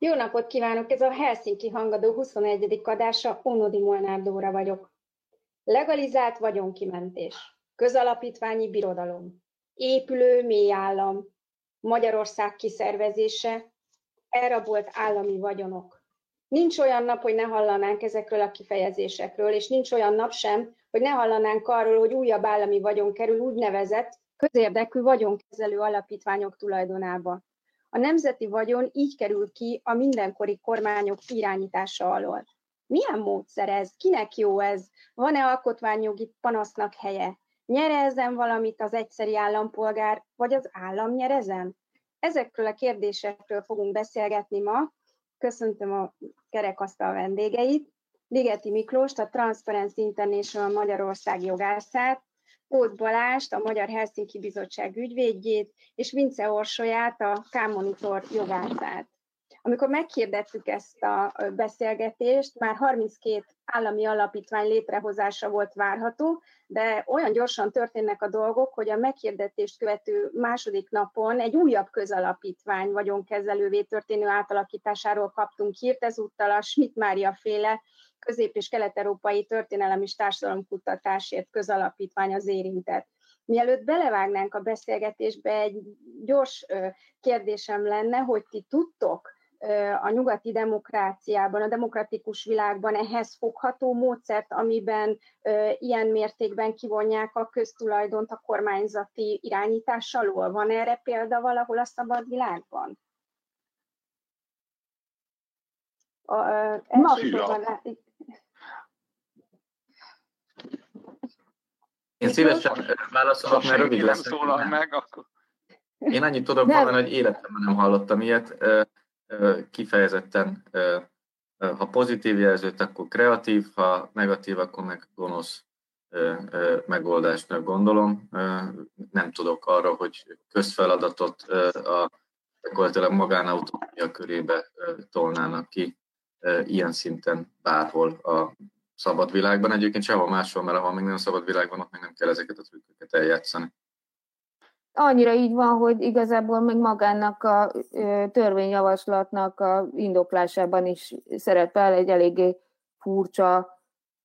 Jó napot kívánok! Ez a Helsinki Hangadó 21. adása, Onodi Molnár Dóra vagyok. Legalizált vagyonkimentés, közalapítványi birodalom, épülő mély állam, Magyarország kiszervezése, elrabolt állami vagyonok. Nincs olyan nap, hogy ne hallanánk ezekről a kifejezésekről, és nincs olyan nap sem, hogy ne hallanánk arról, hogy újabb állami vagyon kerül úgynevezett közérdekű vagyonkezelő alapítványok tulajdonába. A nemzeti vagyon így kerül ki a mindenkori kormányok irányítása alól. Milyen módszer ez? Kinek jó ez? Van-e alkotmányjogi panasznak helye? Nyere ezen valamit az egyszeri állampolgár, vagy az állam nyer ezen? Ezekről a kérdésekről fogunk beszélgetni ma. Köszöntöm a kerekasztal vendégeit. Ligeti Miklóst, a Transparency International Magyarország jogászát, Ót Balást, a Magyar Helsinki Bizottság ügyvédjét, és Vince Orsolyát, a K-Monitor jogászát. Amikor meghirdettük ezt a beszélgetést, már 32 állami alapítvány létrehozása volt várható, de olyan gyorsan történnek a dolgok, hogy a meghirdetést követő második napon egy újabb közalapítvány vagyonkezelővé történő átalakításáról kaptunk hírt, ezúttal a Schmidt Mária féle közép- és kelet-európai történelem és társadalomkutatásért közalapítvány az érintett. Mielőtt belevágnánk a beszélgetésbe, egy gyors kérdésem lenne, hogy ti tudtok a nyugati demokráciában, a demokratikus világban ehhez fogható módszert, amiben ilyen mértékben kivonják a köztulajdont a kormányzati irányítás alól? Van erre példa valahol a szabad világban? A, elsősorban, Én szívesen válaszolok, mert rövid lesz. Szólal meg, akkor... Én annyit tudok mondani, hogy életemben nem hallottam ilyet. Kifejezetten, ha pozitív jelzőt, akkor kreatív, ha negatív, akkor meg gonosz megoldásnak gondolom. Nem tudok arra, hogy közfeladatot a gyakorlatilag magánautómia körébe tolnának ki ilyen szinten bárhol a szabad világban. Egyébként sehol máshol, mert ahol még nem szabad világban, ott még nem kell ezeket a trükköket eljátszani. Annyira így van, hogy igazából még magának a törvényjavaslatnak a indoklásában is szerepel egy eléggé furcsa,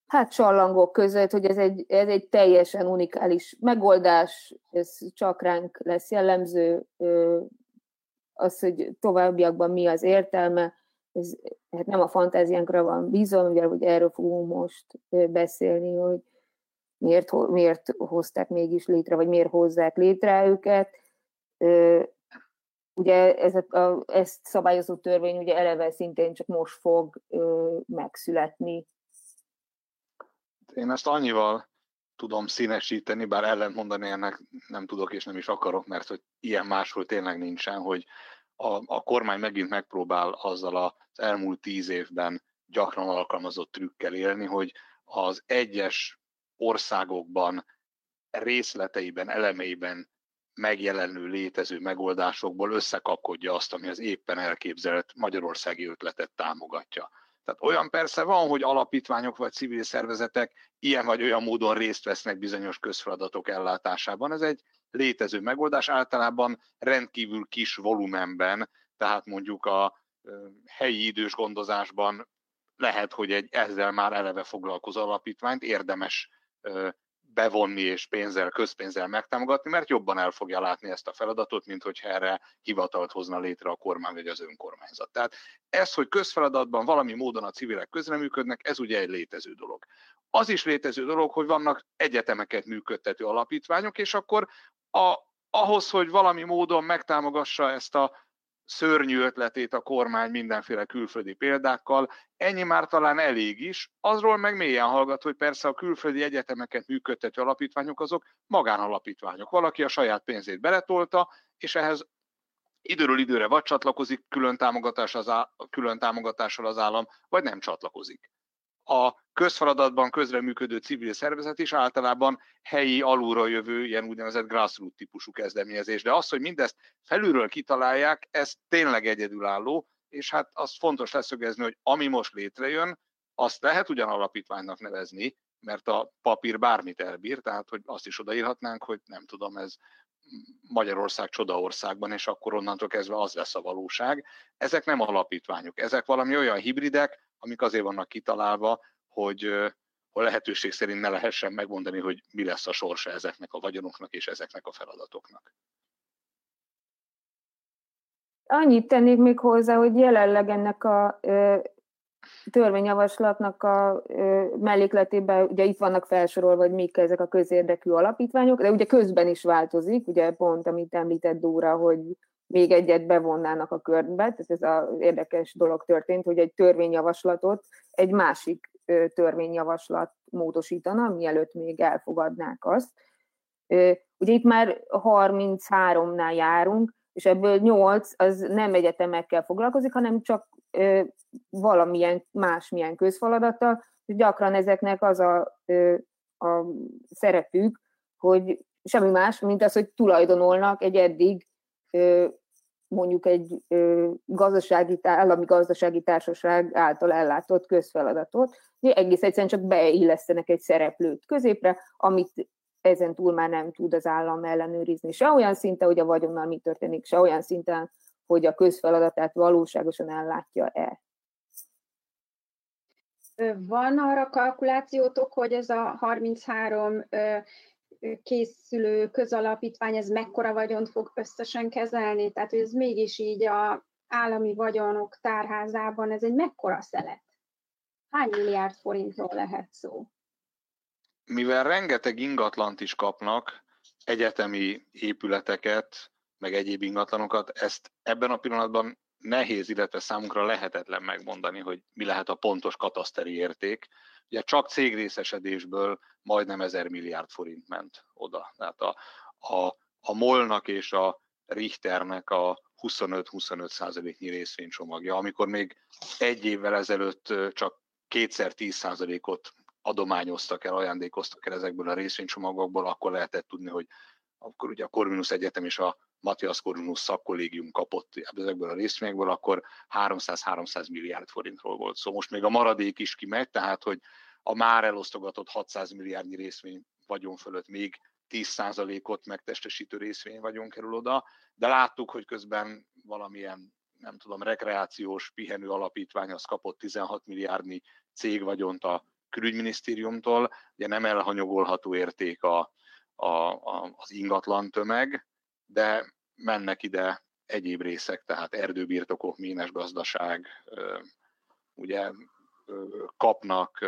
hát sallangok között, hogy ez egy, ez egy teljesen unikális megoldás, ez csak ránk lesz jellemző, az, hogy továbbiakban mi az értelme, ez hát nem a fantáziánkra van bízom, ugye, hogy erről fogunk most beszélni, hogy miért, miért hozták mégis létre, vagy miért hozzák létre őket. Ugye ez a, ezt szabályozó törvény ugye eleve szintén csak most fog megszületni. Én ezt annyival tudom színesíteni, bár ellentmondani ennek nem tudok és nem is akarok, mert hogy ilyen máshol tényleg nincsen, hogy a, a kormány megint megpróbál azzal az elmúlt tíz évben gyakran alkalmazott trükkel élni, hogy az egyes országokban részleteiben, elemeiben megjelenő létező megoldásokból összekapkodja azt, ami az éppen elképzelt magyarországi ötletet támogatja. Tehát olyan persze van, hogy alapítványok vagy civil szervezetek ilyen vagy olyan módon részt vesznek bizonyos közfeladatok ellátásában. Ez egy létező megoldás, általában rendkívül kis volumenben, tehát mondjuk a helyi idős gondozásban lehet, hogy egy ezzel már eleve foglalkozó alapítványt érdemes bevonni és pénzzel, közpénzzel megtámogatni, mert jobban el fogja látni ezt a feladatot, mint hogyha erre hivatalt hozna létre a kormány vagy az önkormányzat. Tehát ez, hogy közfeladatban valami módon a civilek közreműködnek, ez ugye egy létező dolog. Az is létező dolog, hogy vannak egyetemeket működtető alapítványok, és akkor a, ahhoz, hogy valami módon megtámogassa ezt a szörnyű ötletét a kormány mindenféle külföldi példákkal, ennyi már talán elég is, azról meg mélyen hallgat, hogy persze a külföldi egyetemeket működtető alapítványok azok magánalapítványok. Valaki a saját pénzét beletolta, és ehhez időről időre vagy csatlakozik külön, támogatás az á, külön támogatással az állam, vagy nem csatlakozik a közfeladatban közreműködő civil szervezet is általában helyi alulról jövő, ilyen úgynevezett grassroots típusú kezdeményezés. De az, hogy mindezt felülről kitalálják, ez tényleg egyedülálló, és hát az fontos leszögezni, hogy ami most létrejön, azt lehet ugyan alapítványnak nevezni, mert a papír bármit elbír, tehát hogy azt is odaírhatnánk, hogy nem tudom, ez Magyarország csodaországban, és akkor onnantól kezdve az lesz a valóság. Ezek nem alapítványok, ezek valami olyan hibridek, amik azért vannak kitalálva, hogy, hogy lehetőség szerint ne lehessen megmondani, hogy mi lesz a sorsa ezeknek a vagyonoknak és ezeknek a feladatoknak. Annyit tennék még hozzá, hogy jelenleg ennek a törvényjavaslatnak a mellékletében, ugye itt vannak felsorolva, hogy mik ezek a közérdekű alapítványok, de ugye közben is változik, ugye pont, amit említett Dóra, hogy még egyet bevonnának a körbe, tehát ez az érdekes dolog történt, hogy egy törvényjavaslatot egy másik törvényjavaslat módosítana, mielőtt még elfogadnák azt. Ugye itt már 33-nál járunk, és ebből 8 az nem egyetemekkel foglalkozik, hanem csak valamilyen másmilyen közfeladata, gyakran ezeknek az a, a szerepük, hogy semmi más, mint az, hogy tulajdonolnak egy eddig mondjuk egy gazdasági, állami gazdasági társaság által ellátott közfeladatot, egész egyszerűen csak beillesztenek egy szereplőt középre, amit ezen túl már nem tud az állam ellenőrizni. Se olyan szinten, hogy a vagyonnal mi történik, se olyan szinten, hogy a közfeladatát valóságosan ellátja-e. Van arra kalkulációtok, hogy ez a 33 készülő közalapítvány, ez mekkora vagyont fog összesen kezelni? Tehát, hogy ez mégis így a állami vagyonok tárházában, ez egy mekkora szelet? Hány milliárd forintról lehet szó? Mivel rengeteg ingatlant is kapnak, egyetemi épületeket, meg egyéb ingatlanokat, ezt ebben a pillanatban nehéz, illetve számunkra lehetetlen megmondani, hogy mi lehet a pontos kataszteri érték. Ugye csak cégrészesedésből majdnem 1000 milliárd forint ment oda. Tehát a, a, a Molnak és a Richternek a 25-25 százaléknyi részvénycsomagja, amikor még egy évvel ezelőtt csak kétszer 10 százalékot adományoztak el, ajándékoztak el ezekből a részvénycsomagokból, akkor lehetett tudni, hogy akkor ugye a Corvinus Egyetem és a Matthias Corvinus szakkollégium kapott ezekből a részvényekből, akkor 300-300 milliárd forintról volt szó. Szóval most még a maradék is kimegy, tehát hogy a már elosztogatott 600 milliárdnyi részvény vagyon fölött még 10%-ot megtestesítő részvény vagyon kerül oda, de láttuk, hogy közben valamilyen nem tudom, rekreációs pihenő alapítvány az kapott 16 milliárdnyi cégvagyont a külügyminisztériumtól, ugye nem elhanyagolható érték a, a, a, az ingatlan tömeg, de mennek ide egyéb részek, tehát erdőbirtokok, ménes gazdaság, ugye kapnak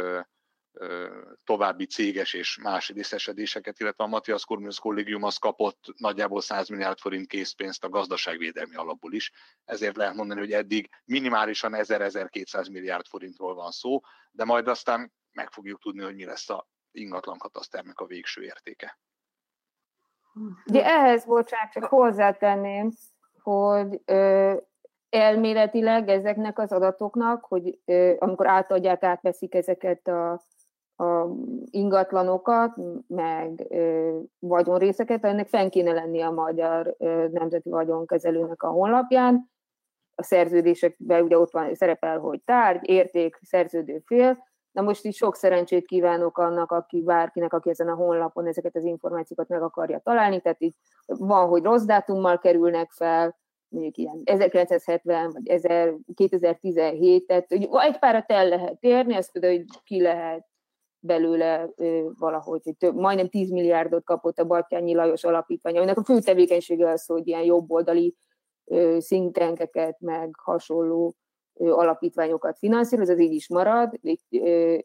további céges és más részesedéseket, illetve a Matthias Corvinus Kollégium az kapott nagyjából 100 milliárd forint készpénzt a gazdaságvédelmi alapból is. Ezért lehet mondani, hogy eddig minimálisan 1000-1200 milliárd forintról van szó, de majd aztán meg fogjuk tudni, hogy mi lesz a ingatlan kataszternek a végső értéke. De ehhez, bocsánat, csak hozzátenném, hogy ö, elméletileg ezeknek az adatoknak, hogy ö, amikor átadják, átveszik ezeket a, a ingatlanokat, meg ö, vagyonrészeket, ennek fenn kéne lenni a Magyar ö, Nemzeti Vagyonkezelőnek a honlapján. A szerződésekben ugye ott van, szerepel, hogy tárgy, érték, szerződő fél, Na most is sok szerencsét kívánok annak, aki bárkinek, aki ezen a honlapon ezeket az információkat meg akarja találni, tehát így van, hogy rossz dátummal kerülnek fel, mondjuk ilyen 1970 vagy 2017, tehát hogy egy párat el lehet érni, azt például, hogy ki lehet belőle ö, valahogy, hogy több, majdnem 10 milliárdot kapott a Batyányi Lajos alapítvány, aminek a fő tevékenysége az, hogy ilyen jobboldali szintenkeket, meg hasonló alapítványokat finanszíroz, ez így is marad. Itt,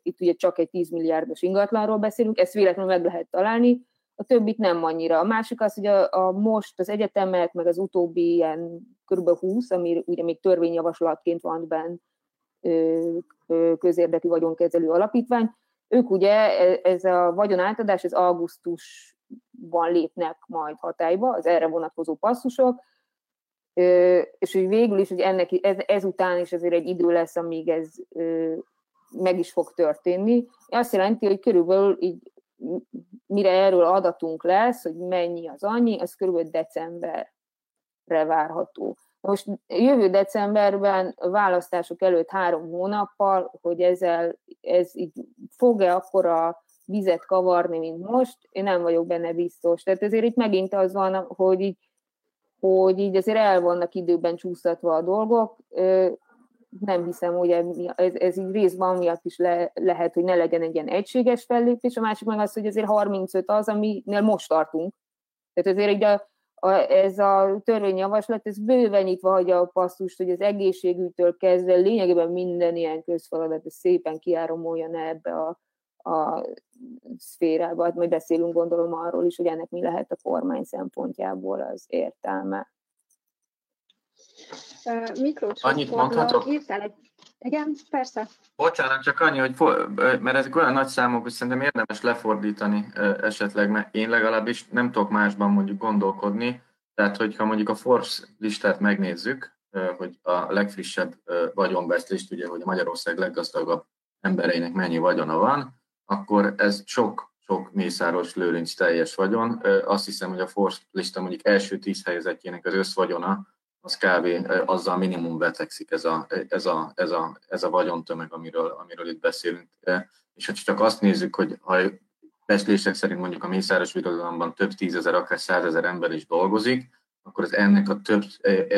itt ugye csak egy 10 milliárdos ingatlanról beszélünk, ezt véletlenül meg lehet találni, a többit nem annyira. A másik az, hogy a, a most az egyetemek, meg az utóbbi ilyen kb. 20, ami ugye még törvényjavaslatként van benn közérdekű vagyonkezelő alapítvány, ők ugye e, ez a vagyonátadás, ez augusztusban lépnek majd hatályba, az erre vonatkozó passzusok, és hogy végül is, hogy ennek ez, ezután is azért egy idő lesz, amíg ez meg is fog történni. Azt jelenti, hogy körülbelül így, mire erről adatunk lesz, hogy mennyi az annyi, az körülbelül decemberre várható. Most jövő decemberben választások előtt három hónappal, hogy ezzel, ez így fog-e akkor a vizet kavarni, mint most, én nem vagyok benne biztos. Tehát ezért itt megint az van, hogy így, hogy így azért el vannak időben csúsztatva a dolgok. Nem hiszem, hogy ez, ez így részben miatt is le, lehet, hogy ne legyen egy ilyen egységes fellépés, a másik meg az, hogy azért 35 az, aminél most tartunk. Tehát azért így a, a, ez a törvényjavaslat, ez bőven nyitva hagyja a passzust, hogy az egészségügytől kezdve lényegében minden ilyen közfeladat szépen kiáramoljon ebbe a, a szférába. Majd beszélünk gondolom arról is, hogy ennek mi lehet a kormány szempontjából az értelme. Miklós, Annyit mondhatok? Írtál egy... Igen, persze. Bocsánat, csak annyi, hogy mert ezek olyan nagy számok, hogy szerintem érdemes lefordítani esetleg, mert én legalábbis nem tudok másban mondjuk gondolkodni. Tehát, hogyha mondjuk a Forbes listát megnézzük, hogy a legfrissebb vagyonbeszélést, ugye, hogy a Magyarország leggazdagabb embereinek mennyi vagyona van, akkor ez sok, sok Mészáros Lőrinc teljes vagyon. Azt hiszem, hogy a Forbes lista mondjuk első tíz helyezettjének az összvagyona az kb. azzal minimum betegszik ez a, ez a, ez a, ez a vagyontömeg, amiről, amiről itt beszélünk. És ha csak azt nézzük, hogy ha beszélések szerint mondjuk a mészáros birodalomban több tízezer, akár százezer ember is dolgozik, akkor az ennek a több,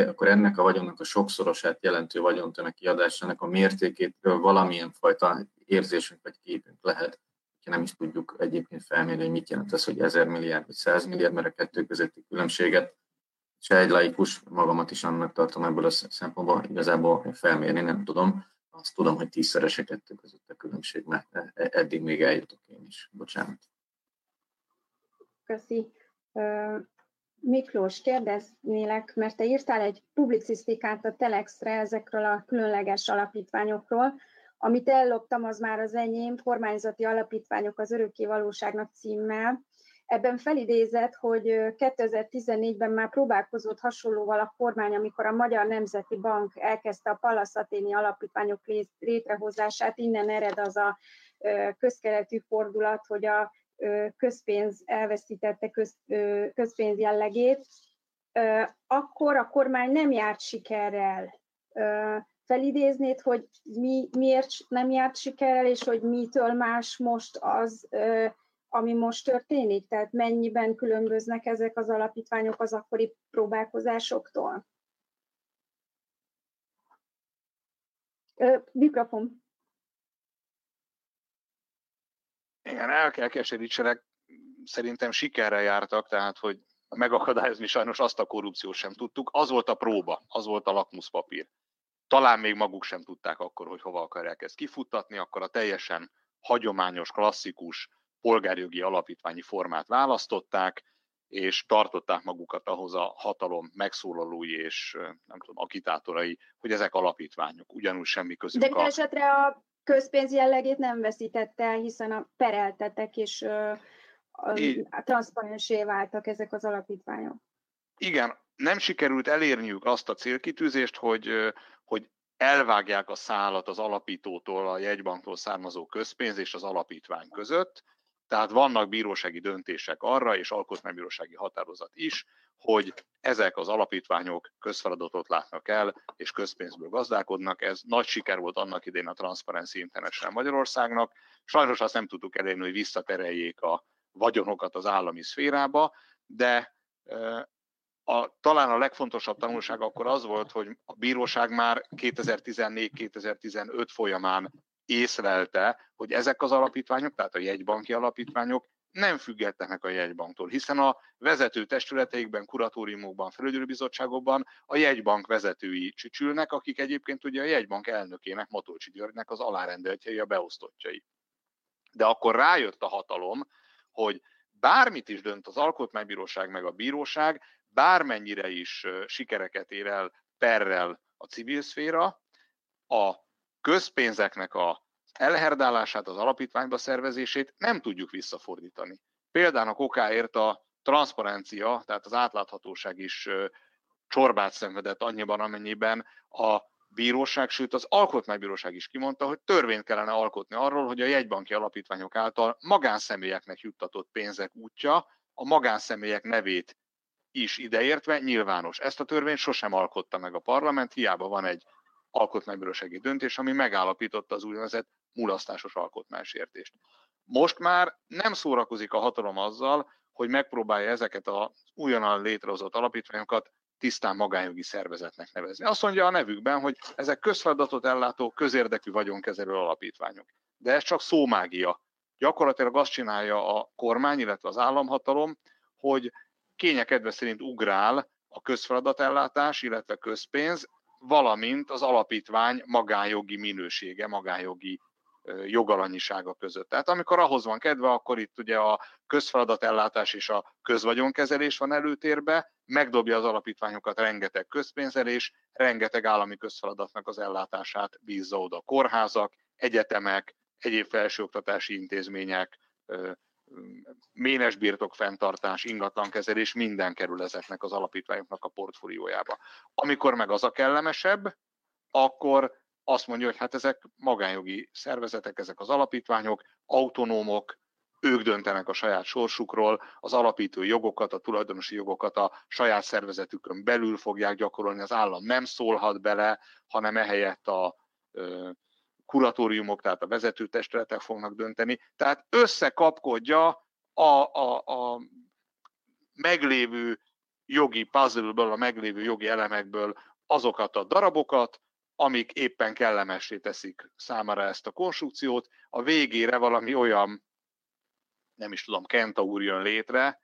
akkor ennek a vagyonnak a sokszorosát jelentő vagyontömeg kiadásának a mértékétől valamilyen fajta érzésünk vagy képünk lehet, nem is tudjuk egyébként felmérni, hogy mit jelent ez, hogy 1000 milliárd vagy 100 milliárd, mert a kettő közötti különbséget se egy laikus, magamat is annak tartom ebből a szempontból, igazából felmérni nem tudom. Azt tudom, hogy tízszeres kettő között a különbség, mert e- e- eddig még eljutok én is. Bocsánat. Köszi. Miklós, kérdeznélek, mert te írtál egy publicisztikát a Telexre ezekről a különleges alapítványokról, amit elloptam, az már az enyém, kormányzati alapítványok az örökké valóságnak címmel. Ebben felidézett, hogy 2014-ben már próbálkozott hasonlóval a kormány, amikor a Magyar Nemzeti Bank elkezdte a palaszaténi alapítványok létrehozását. Innen ered az a közkeletű fordulat, hogy a közpénz elveszítette köz, közpénz jellegét. Akkor a kormány nem járt sikerrel. Felidéznéd, hogy mi, miért nem járt sikerrel, és hogy mitől más most az, ami most történik? Tehát mennyiben különböznek ezek az alapítványok az akkori próbálkozásoktól? Mikrofon. Igen, el kell keserítsenek, szerintem sikerrel jártak, tehát hogy megakadályozni sajnos azt a korrupciót sem tudtuk. Az volt a próba, az volt a lakmuszpapír. Talán még maguk sem tudták akkor, hogy hova akarják ezt kifuttatni, akkor a teljesen hagyományos, klasszikus polgárjogi alapítványi formát választották, és tartották magukat ahhoz a hatalom megszólalói és nem tudom, akitátorai, hogy ezek alapítványok, ugyanúgy semmi közük. De a... esetre a közpénz jellegét nem veszítette el, hiszen a pereltetek és transzparensé váltak ezek az alapítványok. Igen, nem sikerült elérniük azt a célkitűzést, hogy, hogy elvágják a szálat az alapítótól, a jegybanktól származó közpénz és az alapítvány között, tehát vannak bírósági döntések arra, és alkotmánybírósági határozat is, hogy ezek az alapítványok közfeladatot látnak el, és közpénzből gazdálkodnak. Ez nagy siker volt annak idén a Transparency International Magyarországnak. Sajnos azt nem tudtuk elérni, hogy visszatereljék a vagyonokat az állami szférába, de a, talán a legfontosabb tanulság akkor az volt, hogy a bíróság már 2014-2015 folyamán észlelte, hogy ezek az alapítványok, tehát a jegybanki alapítványok nem függetlenek a jegybanktól, hiszen a vezető testületeikben, kuratóriumokban, felügyelőbizottságokban a jegybank vezetői csücsülnek, akik egyébként ugye a jegybank elnökének, Matolcsi Györgynek az alárendeltjei, a beosztottjai. De akkor rájött a hatalom, hogy bármit is dönt az alkotmánybíróság meg a bíróság, bármennyire is sikereket ér el perrel a civil szféra, a közpénzeknek a elherdálását, az alapítványba szervezését nem tudjuk visszafordítani. Például okáért a transzparencia, tehát az átláthatóság is csorbát szenvedett annyiban, amennyiben a bíróság, sőt az alkotmánybíróság is kimondta, hogy törvényt kellene alkotni arról, hogy a jegybanki alapítványok által magánszemélyeknek juttatott pénzek útja a magánszemélyek nevét is ideértve nyilvános. Ezt a törvényt sosem alkotta meg a parlament, hiába van egy alkotmánybírósági döntés, ami megállapította az úgynevezett mulasztásos alkotmánysértést. Most már nem szórakozik a hatalom azzal, hogy megpróbálja ezeket a újonnan létrehozott alapítványokat tisztán magánjogi szervezetnek nevezni. Azt mondja a nevükben, hogy ezek közfeladatot ellátó, közérdekű vagyonkezelő alapítványok. De ez csak szómágia. Gyakorlatilag azt csinálja a kormány, illetve az államhatalom, hogy kényekedve szerint ugrál a közfeladatellátás, illetve közpénz, valamint az alapítvány magánjogi minősége, magánjogi jogalanyisága között. Tehát amikor ahhoz van kedve, akkor itt ugye a közfeladatellátás és a közvagyonkezelés van előtérbe, megdobja az alapítványokat rengeteg közpénzelés, rengeteg állami közfeladatnak az ellátását bízza oda kórházak, egyetemek, egyéb felsőoktatási intézmények, ménes birtok fenntartás, ingatlankezelés, minden kerül ezeknek az alapítványoknak a portfóliójába. Amikor meg az a kellemesebb, akkor azt mondja, hogy hát ezek magánjogi szervezetek, ezek az alapítványok, autonómok, ők döntenek a saját sorsukról, az alapító jogokat, a tulajdonosi jogokat a saját szervezetükön belül fogják gyakorolni, az állam nem szólhat bele, hanem ehelyett a kuratóriumok, tehát a vezetőtestületek fognak dönteni. Tehát összekapkodja a, a, a meglévő jogi puzzle-ből, a meglévő jogi elemekből azokat a darabokat, amik éppen kellemessé teszik számára ezt a konstrukciót, a végére valami olyan, nem is tudom, kentaúr jön létre,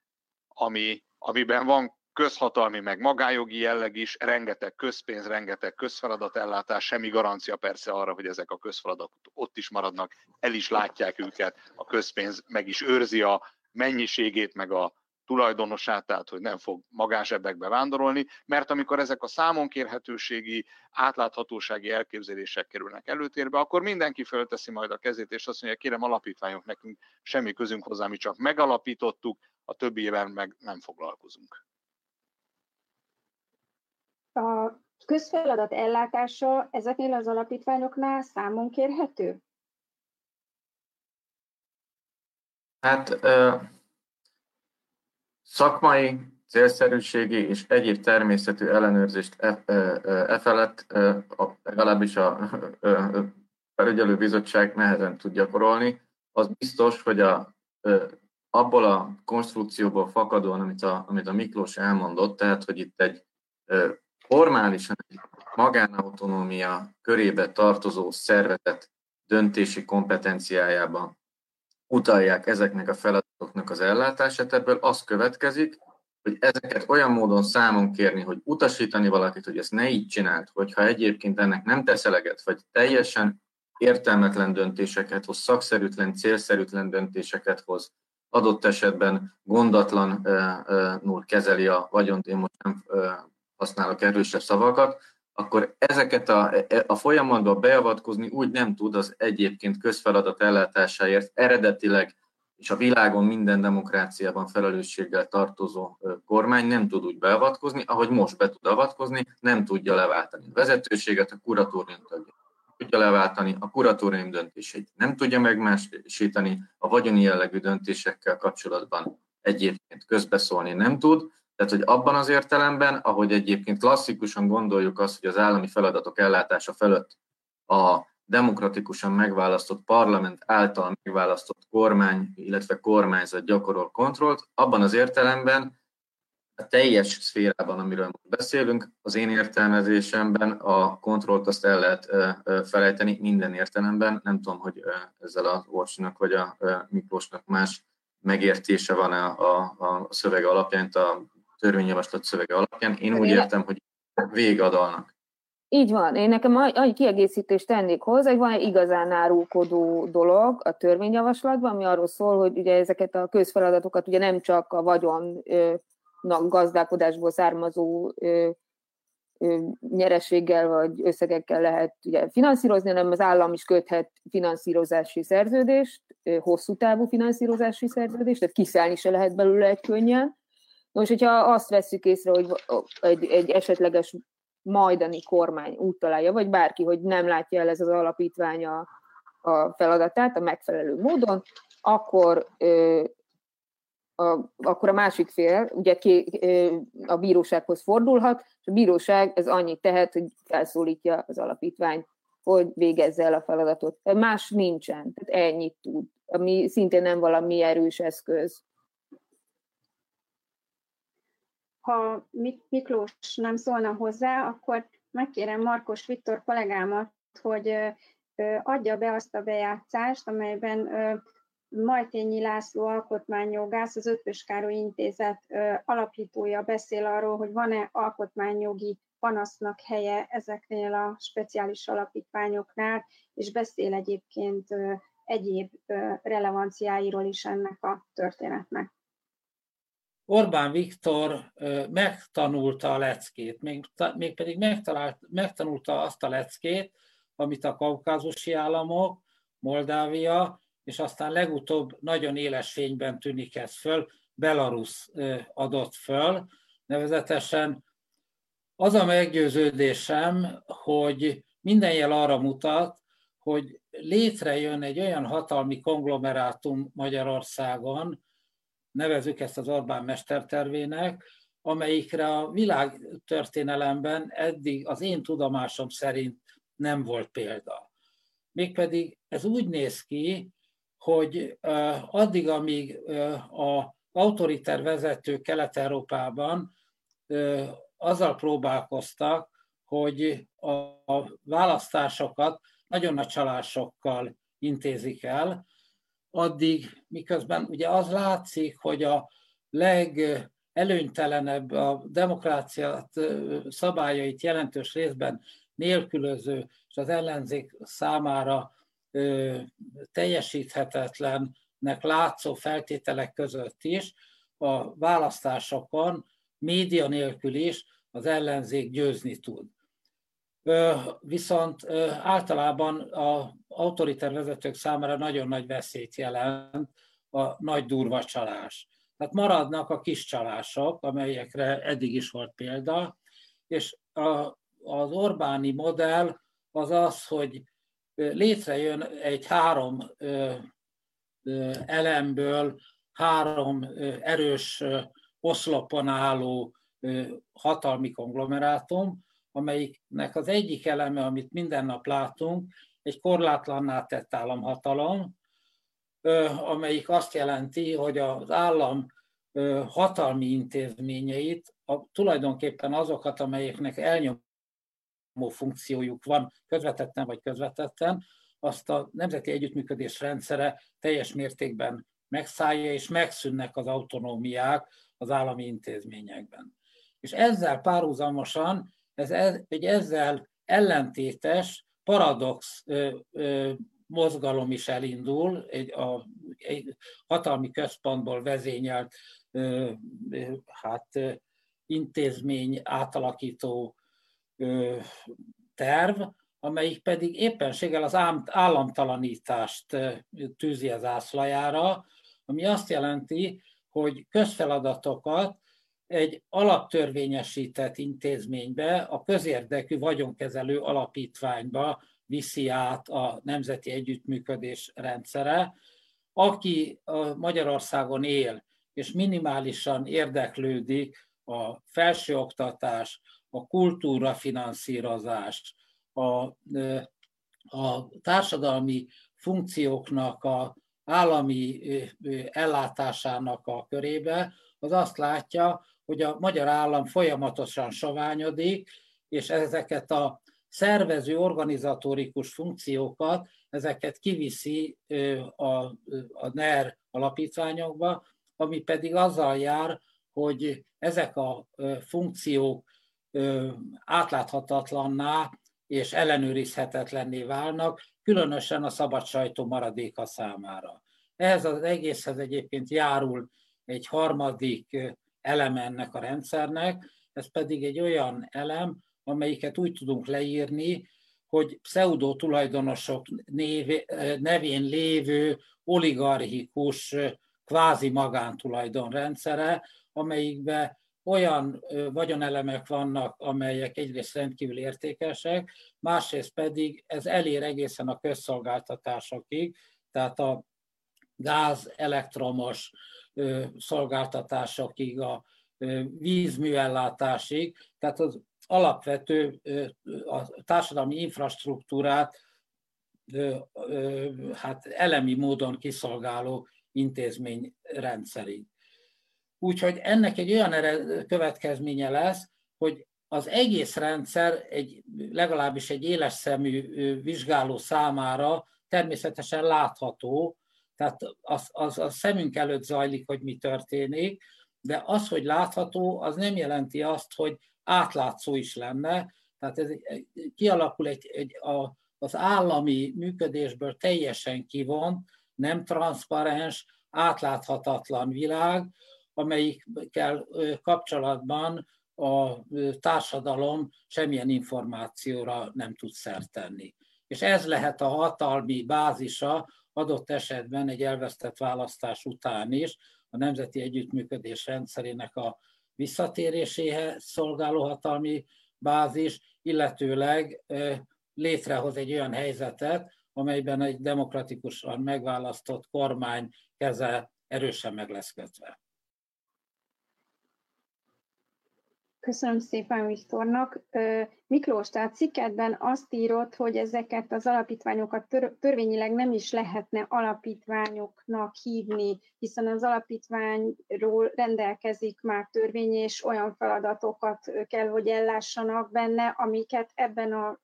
ami, amiben van közhatalmi, meg magájogi jelleg is, rengeteg közpénz, rengeteg közfeladatellátás, semmi garancia persze arra, hogy ezek a közfeladatok ott is maradnak, el is látják őket, a közpénz meg is őrzi a mennyiségét, meg a tulajdonosát, tehát hogy nem fog magánzsebekbe vándorolni, mert amikor ezek a számonkérhetőségi, átláthatósági elképzelések kerülnek előtérbe, akkor mindenki fölteszi majd a kezét, és azt mondja, kérem alapítványok nekünk semmi közünk hozzá, mi csak megalapítottuk, a többi éven meg nem foglalkozunk. A közfeladat ellátása ezeknél az alapítványoknál számon kérhető? Hát szakmai, célszerűségi és egyéb természetű ellenőrzést e, e, e felett e, legalábbis a felügyelőbizottság nehezen tud gyakorolni. Az biztos, hogy a, abból a konstrukcióból fakadóan, amit a, amit a Miklós elmondott, tehát hogy itt egy formálisan egy magánautonómia körébe tartozó szervezet döntési kompetenciájában utalják ezeknek a feladatoknak az ellátását, ebből az következik, hogy ezeket olyan módon számon kérni, hogy utasítani valakit, hogy ezt ne így csinált, hogyha egyébként ennek nem tesz eleget, vagy teljesen értelmetlen döntéseket hoz, szakszerűtlen, célszerűtlen döntéseket hoz, adott esetben gondatlanul kezeli a vagyont, én most nem használok erősebb szavakat, akkor ezeket a, a folyamatba beavatkozni úgy nem tud az egyébként közfeladat ellátásáért eredetileg és a világon minden demokráciában felelősséggel tartozó kormány nem tud úgy beavatkozni, ahogy most be tud avatkozni, nem tudja leváltani a vezetőséget, a kuratórium tagja tudja leváltani, a kuratórium döntéseit nem tudja megmásítani, a vagyoni jellegű döntésekkel kapcsolatban egyébként közbeszólni nem tud, tehát, hogy abban az értelemben, ahogy egyébként klasszikusan gondoljuk azt, hogy az állami feladatok ellátása fölött a demokratikusan megválasztott parlament által megválasztott kormány, illetve kormányzat gyakorol kontrollt, abban az értelemben a teljes szférában, amiről most beszélünk, az én értelmezésemben a kontrollt azt el lehet felejteni minden értelemben. Nem tudom, hogy ezzel a Orsinak vagy a Miklósnak más megértése van a, a, a szöveg alapján, a törvényjavaslat szövege alapján. Én úgy értem, hogy végadalnak. Így van. Én nekem annyi kiegészítést tennék hozzá, hogy van egy igazán árulkodó dolog a törvényjavaslatban, ami arról szól, hogy ugye ezeket a közfeladatokat ugye nem csak a vagyon gazdálkodásból származó nyereséggel vagy összegekkel lehet ugye finanszírozni, hanem az állam is köthet finanszírozási szerződést, hosszú távú finanszírozási szerződést, tehát kiszállni se lehet belőle egy könnyen, most, hogyha azt veszük észre, hogy egy, egy esetleges majdani kormány úgy találja, vagy bárki, hogy nem látja el ez az alapítvány a, a feladatát a megfelelő módon, akkor ö, a, akkor a másik fél ugye ké, ö, a bírósághoz fordulhat, és a bíróság ez annyit tehet, hogy felszólítja az alapítványt hogy végezze el a feladatot. Más nincsen, tehát ennyit tud, ami szintén nem valami erős eszköz. Ha Miklós nem szólna hozzá, akkor megkérem Markos Viktor kollégámat, hogy adja be azt a bejátszást, amelyben Majtényi László alkotmányjogász, az Ötvös Károly Intézet alapítója beszél arról, hogy van-e alkotmányjogi panasznak helye ezeknél a speciális alapítványoknál, és beszél egyébként egyéb relevanciáiról is ennek a történetnek. Orbán Viktor megtanulta a leckét, mégpedig megtanulta azt a leckét, amit a kaukázusi államok, Moldávia, és aztán legutóbb nagyon éles fényben tűnik ez föl, Belarus adott föl, nevezetesen az a meggyőződésem, hogy minden jel arra mutat, hogy létrejön egy olyan hatalmi konglomerátum Magyarországon, nevezük ezt az Orbán mestertervének, amelyikre a világ történelemben eddig az én tudomásom szerint nem volt példa. Mégpedig ez úgy néz ki, hogy addig, amíg a autoriter vezetők Kelet-Európában azzal próbálkoztak, hogy a választásokat nagyon nagy csalásokkal intézik el, addig miközben ugye az látszik, hogy a legelőnytelenebb a demokráciát szabályait jelentős részben nélkülöző és az ellenzék számára teljesíthetetlennek látszó feltételek között is a választásokon média nélkül is az ellenzék győzni tud. Viszont általában az autoriter vezetők számára nagyon nagy veszélyt jelent a nagy durva csalás. Tehát maradnak a kis csalások, amelyekre eddig is volt példa, és a, az Orbáni modell az az, hogy létrejön egy három elemből, három erős oszlopon álló hatalmi konglomerátum, amelyiknek az egyik eleme, amit minden nap látunk, egy korlátlanná tett államhatalom, amelyik azt jelenti, hogy az állam hatalmi intézményeit, a, tulajdonképpen azokat, amelyeknek elnyomó funkciójuk van, közvetetten vagy közvetetten, azt a nemzeti együttműködés rendszere teljes mértékben megszállja, és megszűnnek az autonómiák az állami intézményekben. És ezzel párhuzamosan ez, egy ezzel ellentétes, paradox mozgalom is elindul, egy, a, egy hatalmi központból vezényelt ö, hát, intézmény átalakító terv, amelyik pedig éppenséggel az államtalanítást tűzi az ászlajára, ami azt jelenti, hogy közfeladatokat egy alaptörvényesített intézménybe, a közérdekű vagyonkezelő alapítványba viszi át a Nemzeti Együttműködés rendszere, aki Magyarországon él, és minimálisan érdeklődik a felsőoktatás, a kultúra finanszírozás, a, a társadalmi funkcióknak a állami ellátásának a körébe, az azt látja, hogy a magyar állam folyamatosan soványodik, és ezeket a szervező organizatórikus funkciókat, ezeket kiviszi a, a NER alapítványokba, ami pedig azzal jár, hogy ezek a funkciók átláthatatlanná és ellenőrizhetetlenné válnak, különösen a szabad sajtó maradéka számára. Ehhez az egészhez egyébként járul egy harmadik eleme ennek a rendszernek, ez pedig egy olyan elem, amelyiket úgy tudunk leírni, hogy pseudo tulajdonosok nevén lévő oligarchikus kvázi magántulajdon rendszere, amelyikben olyan vagyonelemek vannak, amelyek egyrészt rendkívül értékesek, másrészt pedig ez elér egészen a közszolgáltatásokig, tehát a gáz, elektromos szolgáltatásokig, a vízműellátásig, tehát az, alapvető a társadalmi infrastruktúrát hát elemi módon kiszolgáló intézmény rendszerig. Úgyhogy ennek egy olyan következménye lesz, hogy az egész rendszer egy, legalábbis egy éles szemű vizsgáló számára természetesen látható, tehát az, az a szemünk előtt zajlik, hogy mi történik, de az, hogy látható, az nem jelenti azt, hogy átlátszó is lenne. Tehát ez kialakul egy, egy a, az állami működésből teljesen kivon, nem transzparens, átláthatatlan világ, amelyikkel kapcsolatban a társadalom semmilyen információra nem tud szert tenni. És ez lehet a hatalmi bázisa adott esetben egy elvesztett választás után is, a Nemzeti Együttműködés rendszerének a visszatéréséhez szolgáló hatalmi bázis, illetőleg létrehoz egy olyan helyzetet, amelyben egy demokratikusan megválasztott kormány keze erősen meg lesz kötve. Köszönöm szépen Viktornak. Miklós, tehát cikkedben azt írott, hogy ezeket az alapítványokat tör, törvényileg nem is lehetne alapítványoknak hívni, hiszen az alapítványról rendelkezik már törvény, és olyan feladatokat kell, hogy ellássanak benne, amiket ebben a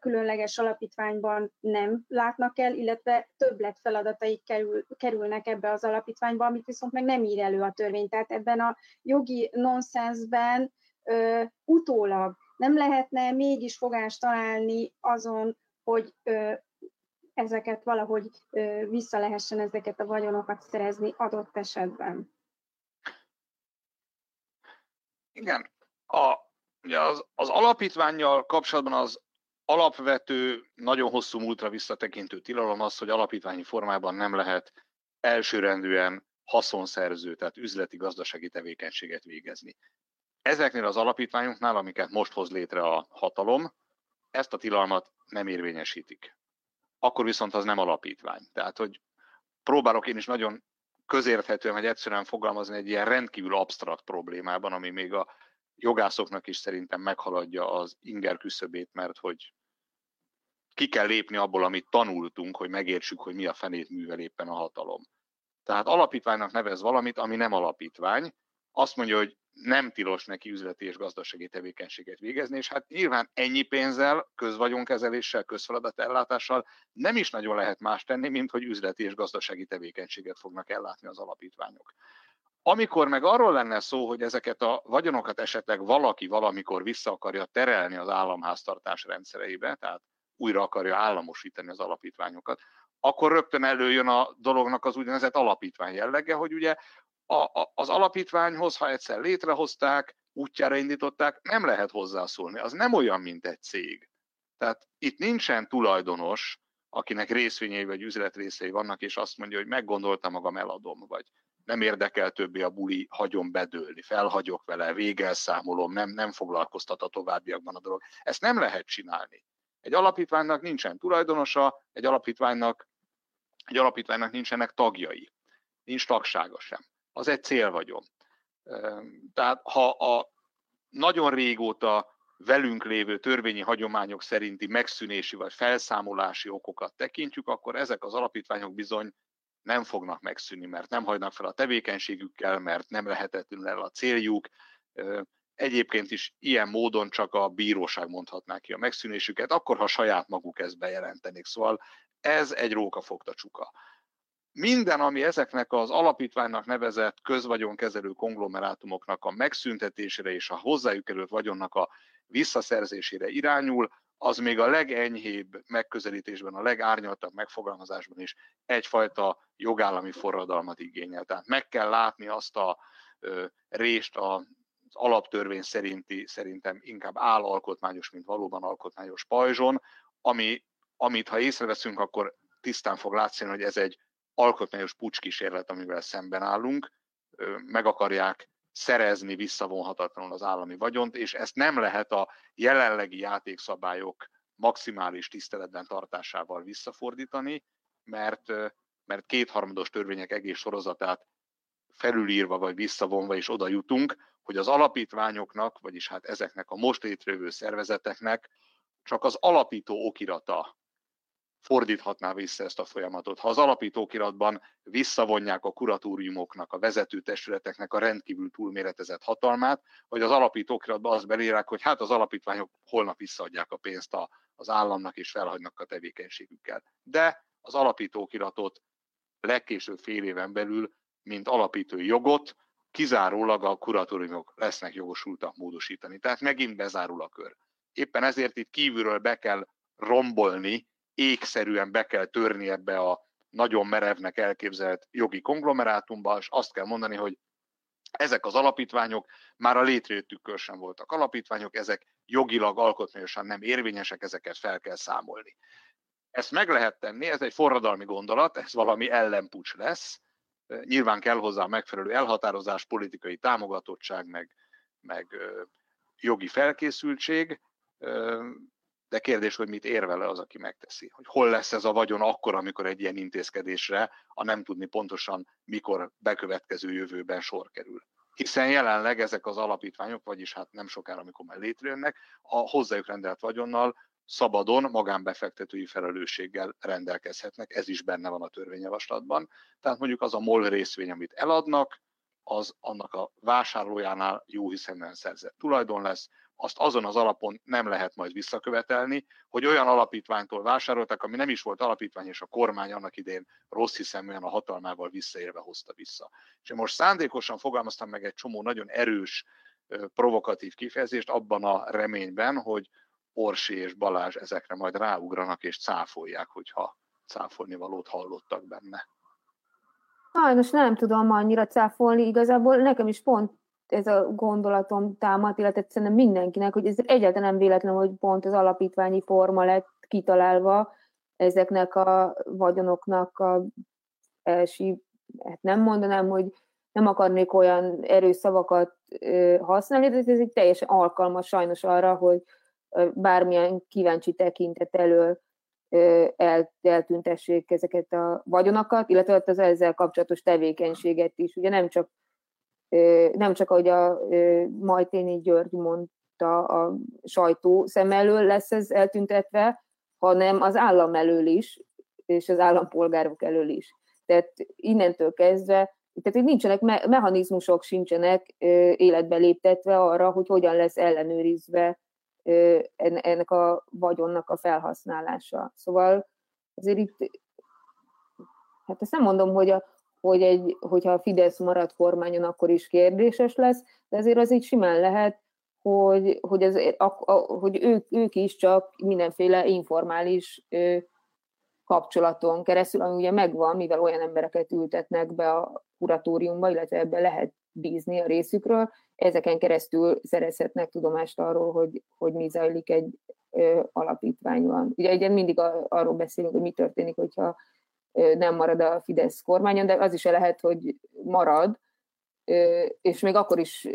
különleges alapítványban nem látnak el, illetve többlet feladataik kerül, kerülnek ebbe az alapítványba, amit viszont meg nem ír elő a törvény. Tehát ebben a jogi nonsensben utólag nem lehetne mégis fogást találni azon, hogy ö, ezeket valahogy ö, vissza lehessen ezeket a vagyonokat szerezni adott esetben. Igen. A, ugye az, az alapítványjal kapcsolatban az alapvető, nagyon hosszú múltra visszatekintő tilalom az, hogy alapítványi formában nem lehet elsőrendűen haszonszerző, tehát üzleti gazdasági tevékenységet végezni. Ezeknél az alapítványoknál, amiket most hoz létre a hatalom, ezt a tilalmat nem érvényesítik. Akkor viszont az nem alapítvány. Tehát, hogy próbálok én is nagyon közérthetően, vagy egyszerűen fogalmazni egy ilyen rendkívül absztrakt problémában, ami még a jogászoknak is szerintem meghaladja az inger küszöbét, mert hogy ki kell lépni abból, amit tanultunk, hogy megértsük, hogy mi a fenét művel éppen a hatalom. Tehát alapítványnak nevez valamit, ami nem alapítvány, azt mondja, hogy nem tilos neki üzleti és gazdasági tevékenységet végezni, és hát nyilván ennyi pénzzel, közvagyonkezeléssel, közfeladatellátással nem is nagyon lehet más tenni, mint hogy üzleti és gazdasági tevékenységet fognak ellátni az alapítványok. Amikor meg arról lenne szó, hogy ezeket a vagyonokat esetleg valaki valamikor vissza akarja terelni az államháztartás rendszereibe, tehát újra akarja államosítani az alapítványokat, akkor rögtön előjön a dolognak az úgynevezett alapítvány jellege, hogy ugye a, a, az alapítványhoz, ha egyszer létrehozták, útjára indították, nem lehet hozzászólni. Az nem olyan, mint egy cég. Tehát itt nincsen tulajdonos, akinek részvényei vagy üzletrészei vannak, és azt mondja, hogy meggondoltam magam, eladom, vagy nem érdekel többé a buli, hagyom bedőlni, felhagyok vele, végelszámolom, nem, nem foglalkoztat a továbbiakban a dolog. Ezt nem lehet csinálni. Egy alapítványnak nincsen tulajdonosa, egy alapítványnak, egy alapítványnak nincsenek tagjai, nincs tagsága sem. Az egy célvagyon. Tehát ha a nagyon régóta velünk lévő törvényi hagyományok szerinti megszűnési vagy felszámolási okokat tekintjük, akkor ezek az alapítványok bizony nem fognak megszűnni, mert nem hagynak fel a tevékenységükkel, mert nem lehetetlenül el a céljuk, Egyébként is ilyen módon csak a bíróság mondhatná ki a megszűnésüket, akkor, ha saját maguk ezt bejelentenék. Szóval ez egy rókafogta csuka. Minden, ami ezeknek az alapítványnak nevezett közvagyonkezelő konglomerátumoknak a megszüntetésére és a hozzájuk került vagyonnak a visszaszerzésére irányul, az még a legenyhébb megközelítésben, a legárnyaltabb megfogalmazásban is egyfajta jogállami forradalmat igényel. Tehát meg kell látni azt a ö, rést a alaptörvény szerinti, szerintem inkább állalkotmányos, mint valóban alkotmányos pajzson, ami, amit ha észreveszünk, akkor tisztán fog látszani, hogy ez egy alkotmányos pucskísérlet, amivel szemben állunk, meg akarják szerezni visszavonhatatlanul az állami vagyont, és ezt nem lehet a jelenlegi játékszabályok maximális tiszteletben tartásával visszafordítani, mert, mert kétharmados törvények egész sorozatát felülírva vagy visszavonva is oda jutunk, hogy az alapítványoknak, vagyis hát ezeknek a most létrejövő szervezeteknek csak az alapító okirata fordíthatná vissza ezt a folyamatot. Ha az alapítókiratban visszavonják a kuratóriumoknak, a vezetőtestületeknek a rendkívül túlméretezett hatalmát, vagy az alapítókiratban azt belírják, hogy hát az alapítványok holnap visszaadják a pénzt az államnak és felhagynak a tevékenységükkel. De az alapítókiratot legkésőbb fél éven belül, mint alapítói jogot, kizárólag a kuratóriumok lesznek jogosultak módosítani. Tehát megint bezárul a kör. Éppen ezért itt kívülről be kell rombolni égszerűen be kell törni ebbe a nagyon merevnek elképzelt jogi konglomerátumba, és azt kell mondani, hogy ezek az alapítványok már a létrejöttükkör sem voltak alapítványok, ezek jogilag, alkotmányosan nem érvényesek, ezeket fel kell számolni. Ezt meg lehet tenni, ez egy forradalmi gondolat, ez valami ellenpucs lesz, nyilván kell hozzá megfelelő elhatározás, politikai támogatottság, meg, meg jogi felkészültség, de kérdés, hogy mit érvele az, aki megteszi. Hogy hol lesz ez a vagyon akkor, amikor egy ilyen intézkedésre, a nem tudni pontosan, mikor bekövetkező jövőben sor kerül. Hiszen jelenleg ezek az alapítványok, vagyis hát nem sokára, amikor már létrejönnek, a hozzájuk rendelt vagyonnal szabadon magánbefektetői felelősséggel rendelkezhetnek, ez is benne van a törvényjavaslatban. Tehát mondjuk az a MOL részvény, amit eladnak, az annak a vásárlójánál jó hiszemben szerzett tulajdon lesz, azt azon az alapon nem lehet majd visszakövetelni, hogy olyan alapítványtól vásároltak, ami nem is volt alapítvány, és a kormány annak idén rossz hiszeműen a hatalmával visszaérve hozta vissza. És én most szándékosan fogalmaztam meg egy csomó nagyon erős, provokatív kifejezést abban a reményben, hogy Orsi és Balázs ezekre majd ráugranak és cáfolják, hogyha cáfolni valót hallottak benne. Sajnos nem tudom annyira cáfolni, igazából nekem is pont ez a gondolatom támad, illetve szerintem mindenkinek, hogy ez egyáltalán nem véletlen, hogy pont az alapítványi forma lett kitalálva ezeknek a vagyonoknak a első, hát nem mondanám, hogy nem akarnék olyan erős szavakat használni, de ez egy teljesen alkalmas sajnos arra, hogy bármilyen kíváncsi tekintet elől el, eltüntessék ezeket a vagyonokat, illetve az ezzel kapcsolatos tevékenységet is. Ugye nem csak nem csak ahogy a Majténi György mondta, a sajtó szem elől lesz ez eltüntetve, hanem az állam elől is, és az állampolgárok elől is. Tehát innentől kezdve, tehát nincsenek mechanizmusok sincsenek életbe léptetve arra, hogy hogyan lesz ellenőrizve ennek a vagyonnak a felhasználása. Szóval azért itt, hát ezt nem mondom, hogy a, hogy egy, hogyha a Fidesz marad kormányon, akkor is kérdéses lesz, de azért az így simán lehet, hogy, hogy, az, a, a, hogy ők, ők is csak mindenféle informális ö, kapcsolaton keresztül, ami ugye megvan, mivel olyan embereket ültetnek be a kuratóriumba, illetve ebbe lehet bízni a részükről, ezeken keresztül szerezhetnek tudomást arról, hogy, hogy mi zajlik egy ö, alapítványban. Ugye ugye mindig a, arról beszélünk, hogy mi történik, hogyha nem marad a Fidesz kormányon, de az is lehet, hogy marad, és még akkor is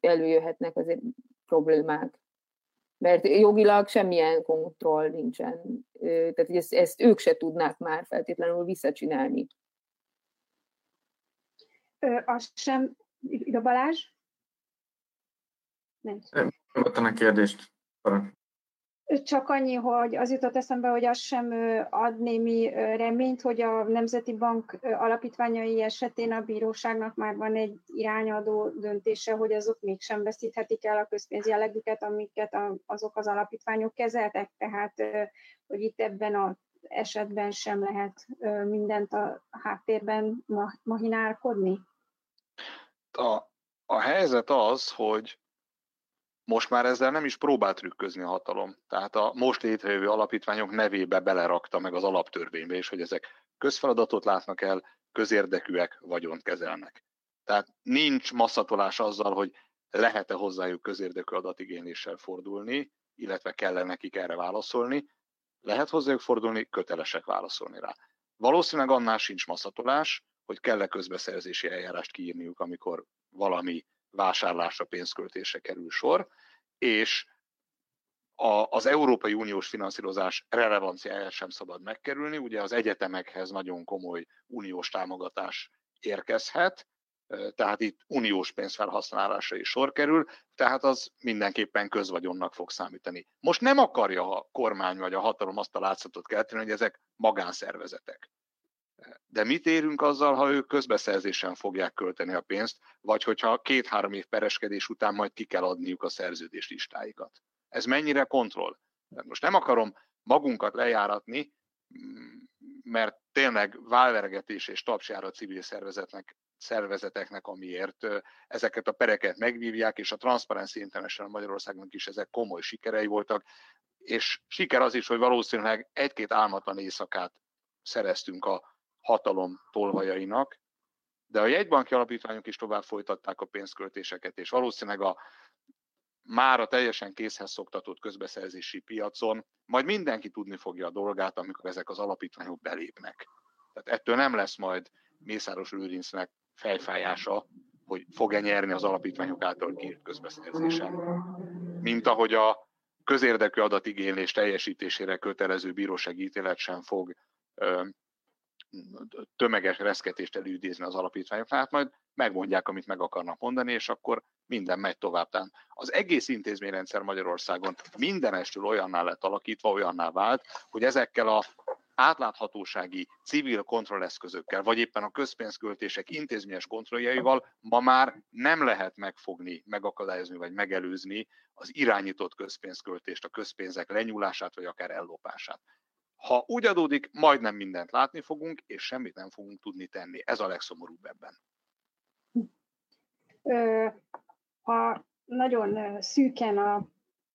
előjöhetnek azért problémák. Mert jogilag semmilyen kontroll nincsen. Tehát hogy ezt, ezt ők se tudnák már feltétlenül visszacsinálni. Ö, azt sem, Ida Balázs? Nem. Nyugodtan a kérdést. Csak annyi, hogy az jutott eszembe, hogy az sem ad némi reményt, hogy a Nemzeti Bank alapítványai esetén a bíróságnak már van egy irányadó döntése, hogy azok mégsem veszíthetik el a közpénz jellegüket, amiket azok az alapítványok kezeltek, tehát hogy itt ebben az esetben sem lehet mindent a háttérben mahinálkodni? A, a helyzet az, hogy most már ezzel nem is próbál trükközni a hatalom. Tehát a most létrejövő alapítványok nevébe belerakta meg az alaptörvénybe is, hogy ezek közfeladatot látnak el, közérdekűek, vagyont kezelnek. Tehát nincs masszatolás azzal, hogy lehet-e hozzájuk közérdekű adatigényléssel fordulni, illetve kell nekik erre válaszolni. Lehet hozzájuk fordulni, kötelesek válaszolni rá. Valószínűleg annál sincs masszatolás, hogy kell-e közbeszerzési eljárást kiírniuk, amikor valami vásárlásra, pénzköltésre kerül sor, és a, az Európai Uniós finanszírozás relevanciáját sem szabad megkerülni. Ugye az egyetemekhez nagyon komoly uniós támogatás érkezhet, tehát itt uniós pénz felhasználásra is sor kerül, tehát az mindenképpen közvagyonnak fog számítani. Most nem akarja a kormány vagy a hatalom azt a látszatot kelteni, hogy ezek magánszervezetek. De mit érünk azzal, ha ők közbeszerzésen fogják költeni a pénzt, vagy hogyha két-három év pereskedés után majd ki kell adniuk a szerződés listáikat? Ez mennyire kontroll? Most nem akarom magunkat lejáratni, mert tényleg válvergetés és tapsjára a civil szervezetnek, szervezeteknek, amiért ezeket a pereket megvívják, és a Transparency International Magyarországnak is ezek komoly sikerei voltak, és siker az is, hogy valószínűleg egy-két álmatlan éjszakát szereztünk a hatalom tolvajainak, de a jegybanki alapítványok is tovább folytatták a pénzköltéseket, és valószínűleg a már a teljesen készhez szoktatott közbeszerzési piacon majd mindenki tudni fogja a dolgát, amikor ezek az alapítványok belépnek. Tehát ettől nem lesz majd Mészáros Lőrincnek fejfájása, hogy fog-e nyerni az alapítványok által kiírt közbeszerzésen. Mint ahogy a közérdekű adatigénylés teljesítésére kötelező bírósági ítélet sem fog tömeges reszketést elüldézni az alapítványoknál, hát majd megmondják, amit meg akarnak mondani, és akkor minden megy tovább. Tehát az egész intézményrendszer Magyarországon mindenestől olyanná lett alakítva, olyanná vált, hogy ezekkel a átláthatósági civil kontrolleszközökkel, vagy éppen a közpénzköltések intézményes kontrolljaival ma már nem lehet megfogni, megakadályozni vagy megelőzni az irányított közpénzköltést, a közpénzek lenyúlását vagy akár ellopását. Ha úgy adódik, majdnem mindent látni fogunk, és semmit nem fogunk tudni tenni. Ez a legszomorúbb ebben. Ha nagyon szűken a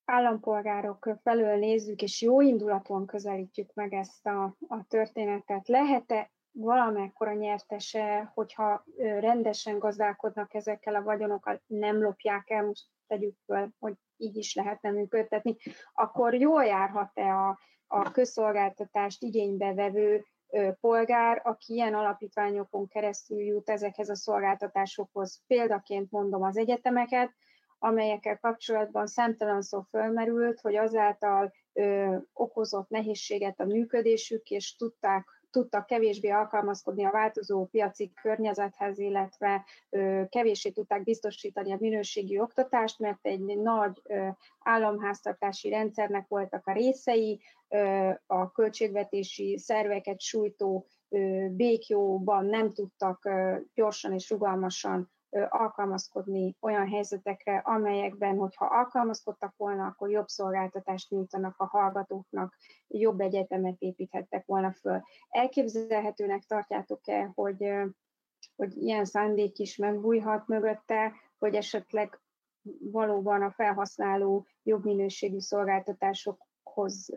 állampolgárok felől nézzük, és jó indulaton közelítjük meg ezt a, a történetet, lehet-e valamekkora nyertese, hogyha rendesen gazdálkodnak ezekkel a vagyonokkal, nem lopják el, most tegyük föl, hogy így is lehetne működtetni, akkor jól járhat-e a, a közszolgáltatást igénybe vevő polgár, aki ilyen alapítványokon keresztül jut ezekhez a szolgáltatásokhoz. Példaként mondom az egyetemeket, amelyekkel kapcsolatban számtalan szó fölmerült, hogy azáltal ö, okozott nehézséget a működésük, és tudták tudtak kevésbé alkalmazkodni a változó piaci környezethez, illetve kevésbé tudták biztosítani a minőségi oktatást, mert egy nagy államháztartási rendszernek voltak a részei, a költségvetési szerveket sújtó békjóban nem tudtak gyorsan és rugalmasan alkalmazkodni olyan helyzetekre, amelyekben, hogyha alkalmazkodtak volna, akkor jobb szolgáltatást nyújtanak a hallgatóknak, jobb egyetemet építhettek volna föl. Elképzelhetőnek tartjátok-e, hogy, hogy ilyen szándék is megbújhat mögötte, hogy esetleg valóban a felhasználó jobb minőségű szolgáltatásokhoz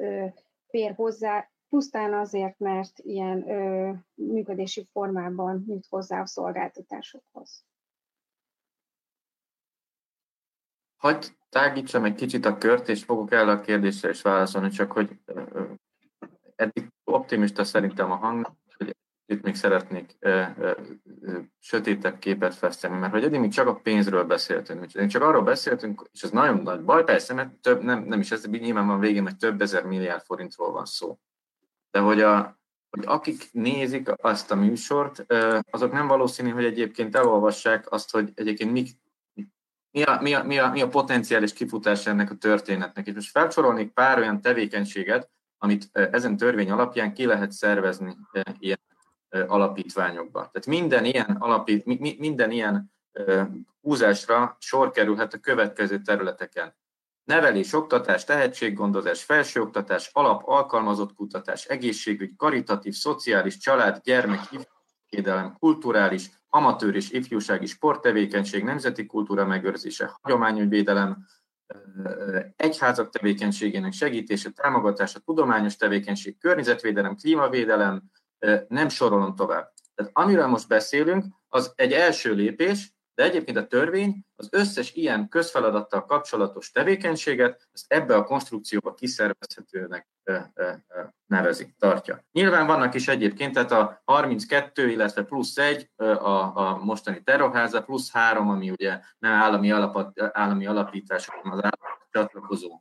fér hozzá, pusztán azért, mert ilyen ö, működési formában nyújt hozzá a szolgáltatásokhoz. Hagy tágítsam egy kicsit a kört, és fogok el a kérdésre is válaszolni, csak hogy eddig optimista szerintem a hang, hogy itt még szeretnék ö, ö, ö, sötétebb képet festeni, mert hogy eddig még csak a pénzről beszéltünk, én csak arról beszéltünk, és ez nagyon nagy baj, persze, mert több, nem, nem is ez, nyilván van végén, hogy több ezer milliárd forintról van szó. De hogy, a, hogy akik nézik azt a műsort, azok nem valószínű, hogy egyébként elolvassák azt, hogy egyébként mik mi a, mi, a, mi, a, mi a potenciális kifutás ennek a történetnek. És most felsorolnék pár olyan tevékenységet, amit ezen törvény alapján ki lehet szervezni ilyen alapítványokba. Tehát minden ilyen, alapít, minden ilyen húzásra sor kerülhet a következő területeken. Nevelés, oktatás, tehetséggondozás, felsőoktatás, alap, alkalmazott kutatás, egészségügy, karitatív, szociális, család, gyermek, ifjúságvédelem, kulturális, amatőr és ifjúsági sporttevékenység, nemzeti kultúra megőrzése, hagyományügyvédelem, egyházak tevékenységének segítése, támogatása, tudományos tevékenység, környezetvédelem, klímavédelem, nem sorolom tovább. Tehát amiről most beszélünk, az egy első lépés, de egyébként a törvény az összes ilyen közfeladattal kapcsolatos tevékenységet ezt ebbe a konstrukcióba kiszervezhetőnek nevezi, tartja. Nyilván vannak is egyébként, tehát a 32, illetve plusz 1 a, a mostani terrorháza, plusz 3, ami ugye nem állami, alap, állami alapítás, hanem az állami csatlakozó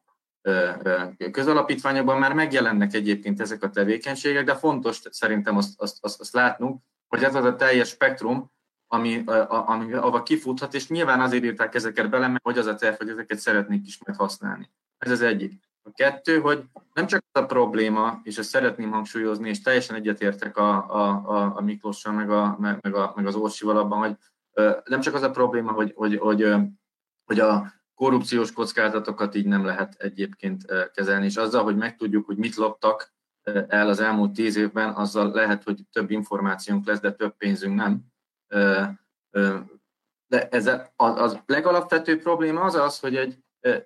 közalapítványokban már megjelennek egyébként ezek a tevékenységek, de fontos szerintem azt, azt, azt, azt látnunk, hogy ez az a teljes spektrum, ami, ami ami kifuthat, és nyilván azért írták ezeket bele, mert hogy az a terv, hogy ezeket szeretnék is majd használni. Ez az egyik. A kettő, hogy nem csak az a probléma, és ezt szeretném hangsúlyozni, és teljesen egyetértek a, a, a, a Miklóssal, meg, a, meg, a, meg az Orsival abban, hogy nem csak az a probléma, hogy, hogy, hogy, hogy a korrupciós kockázatokat így nem lehet egyébként kezelni, és azzal, hogy megtudjuk, hogy mit loptak el az elmúlt tíz évben, azzal lehet, hogy több információnk lesz, de több pénzünk nem. De ez a, az legalapvetőbb probléma az az, hogy egy,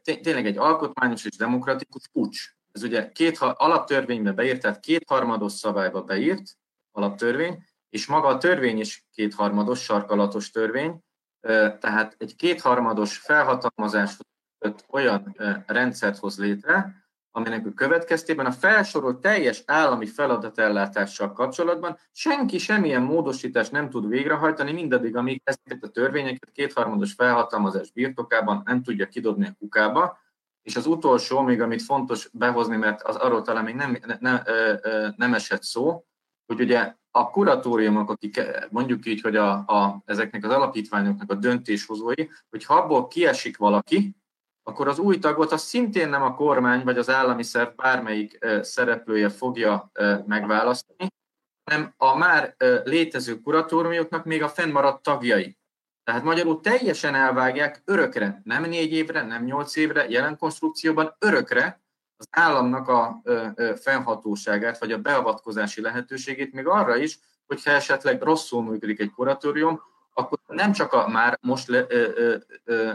tényleg egy alkotmányos és demokratikus pucs. Ez ugye két alaptörvénybe beírt, tehát kétharmados szabályba beírt alaptörvény, és maga a törvény is kétharmados, sarkalatos törvény, tehát egy kétharmados felhatalmazás olyan rendszert hoz létre, aminek a következtében a felsorolt teljes állami feladatellátással kapcsolatban senki semmilyen módosítást nem tud végrehajtani, mindaddig, amíg ezeket a törvényeket kétharmados felhatalmazás birtokában nem tudja kidobni a kukába, és az utolsó, még amit fontos behozni, mert az arról talán még nem, nem, nem esett szó, hogy ugye a kuratóriumok, akik mondjuk így, hogy a, a, ezeknek az alapítványoknak a döntéshozói, hogy ha abból kiesik valaki, akkor az új tagot az szintén nem a kormány vagy az állami szerv bármelyik szereplője fogja megválasztani, hanem a már létező kuratóriumoknak még a fennmaradt tagjai. Tehát magyarul teljesen elvágják örökre, nem négy évre, nem nyolc évre, jelen konstrukcióban örökre az államnak a fennhatóságát, vagy a beavatkozási lehetőségét, még arra is, hogyha esetleg rosszul működik egy kuratórium, akkor nem csak a már most le, ö, ö, ö,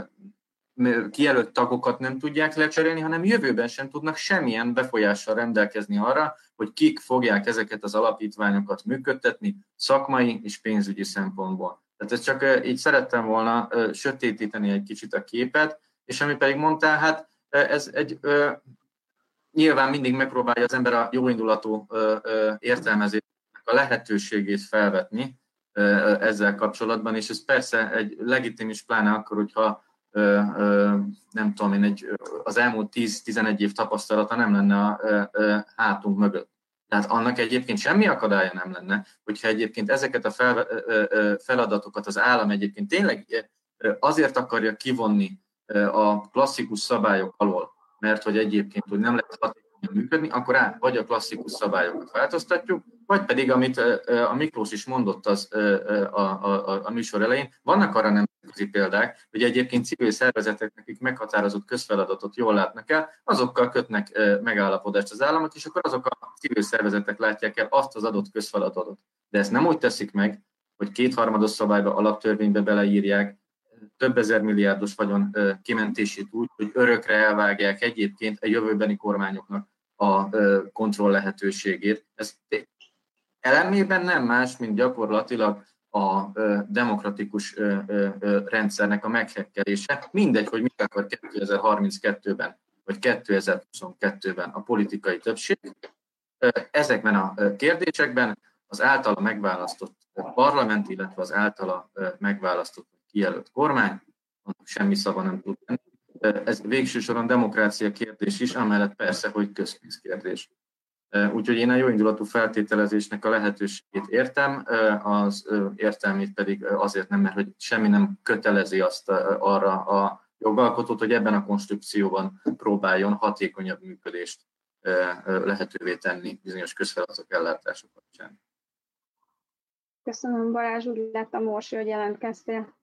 kijelölt tagokat nem tudják lecserélni, hanem jövőben sem tudnak semmilyen befolyással rendelkezni arra, hogy kik fogják ezeket az alapítványokat működtetni szakmai és pénzügyi szempontból. Tehát ezt csak így szerettem volna sötétíteni egy kicsit a képet, és ami pedig mondtál, hát ez egy nyilván mindig megpróbálja az ember a jóindulatú értelmezésnek a lehetőségét felvetni ezzel kapcsolatban, és ez persze egy legitim is pláne akkor, hogyha nem tudom én, egy, az elmúlt 10-11 év tapasztalata nem lenne a hátunk mögött. Tehát annak egyébként semmi akadálya nem lenne, hogyha egyébként ezeket a fel, feladatokat az állam egyébként tényleg azért akarja kivonni a klasszikus szabályok alól, mert hogy egyébként hogy nem lehet hatékonyan működni, akkor át vagy a klasszikus szabályokat változtatjuk, vagy pedig, amit a Miklós is mondott az, a, a, a műsor elején, vannak arra nemzetközi példák, hogy egyébként civil szervezetek, akik meghatározott közfeladatot jól látnak el, azokkal kötnek megállapodást az államok, és akkor azok a civil szervezetek látják el azt az adott közfeladatot. De ezt nem úgy teszik meg, hogy kétharmados szabályba, alaptörvénybe beleírják, több ezer milliárdos vagyon kimentését úgy, hogy örökre elvágják egyébként a jövőbeni kormányoknak a kontroll lehetőségét. Ez elemében nem más, mint gyakorlatilag a demokratikus rendszernek a meghekkelése. Mindegy, hogy mit akar 2032-ben vagy 2022-ben a politikai többség. Ezekben a kérdésekben az általa megválasztott parlament, illetve az általa megválasztott kijelölt kormány, annak semmi szava nem tud lenni. Ez végső soron demokrácia kérdés is, amellett persze, hogy közpénzkérdés. Úgyhogy én a jóindulatú feltételezésnek a lehetőségét értem, az értelmét pedig azért nem, mert hogy semmi nem kötelezi azt arra a jogalkotót, hogy ebben a konstrukcióban próbáljon hatékonyabb működést lehetővé tenni bizonyos közfeladatok ellátása kapcsán. Köszönöm Balázs, úgy láttam, Morsi, hogy jelentkeztél.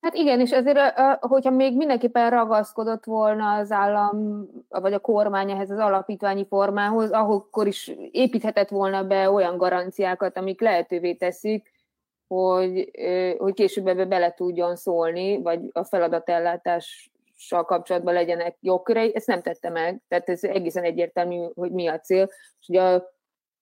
Hát igen, és ezért, hogyha még mindenképpen ragaszkodott volna az állam, vagy a kormány ehhez az alapítványi formához, akkor is építhetett volna be olyan garanciákat, amik lehetővé teszik, hogy, hogy később ebbe bele tudjon szólni, vagy a feladatellátással kapcsolatban legyenek jogkörei. Ezt nem tette meg, tehát ez egészen egyértelmű, hogy mi a cél. És ugye a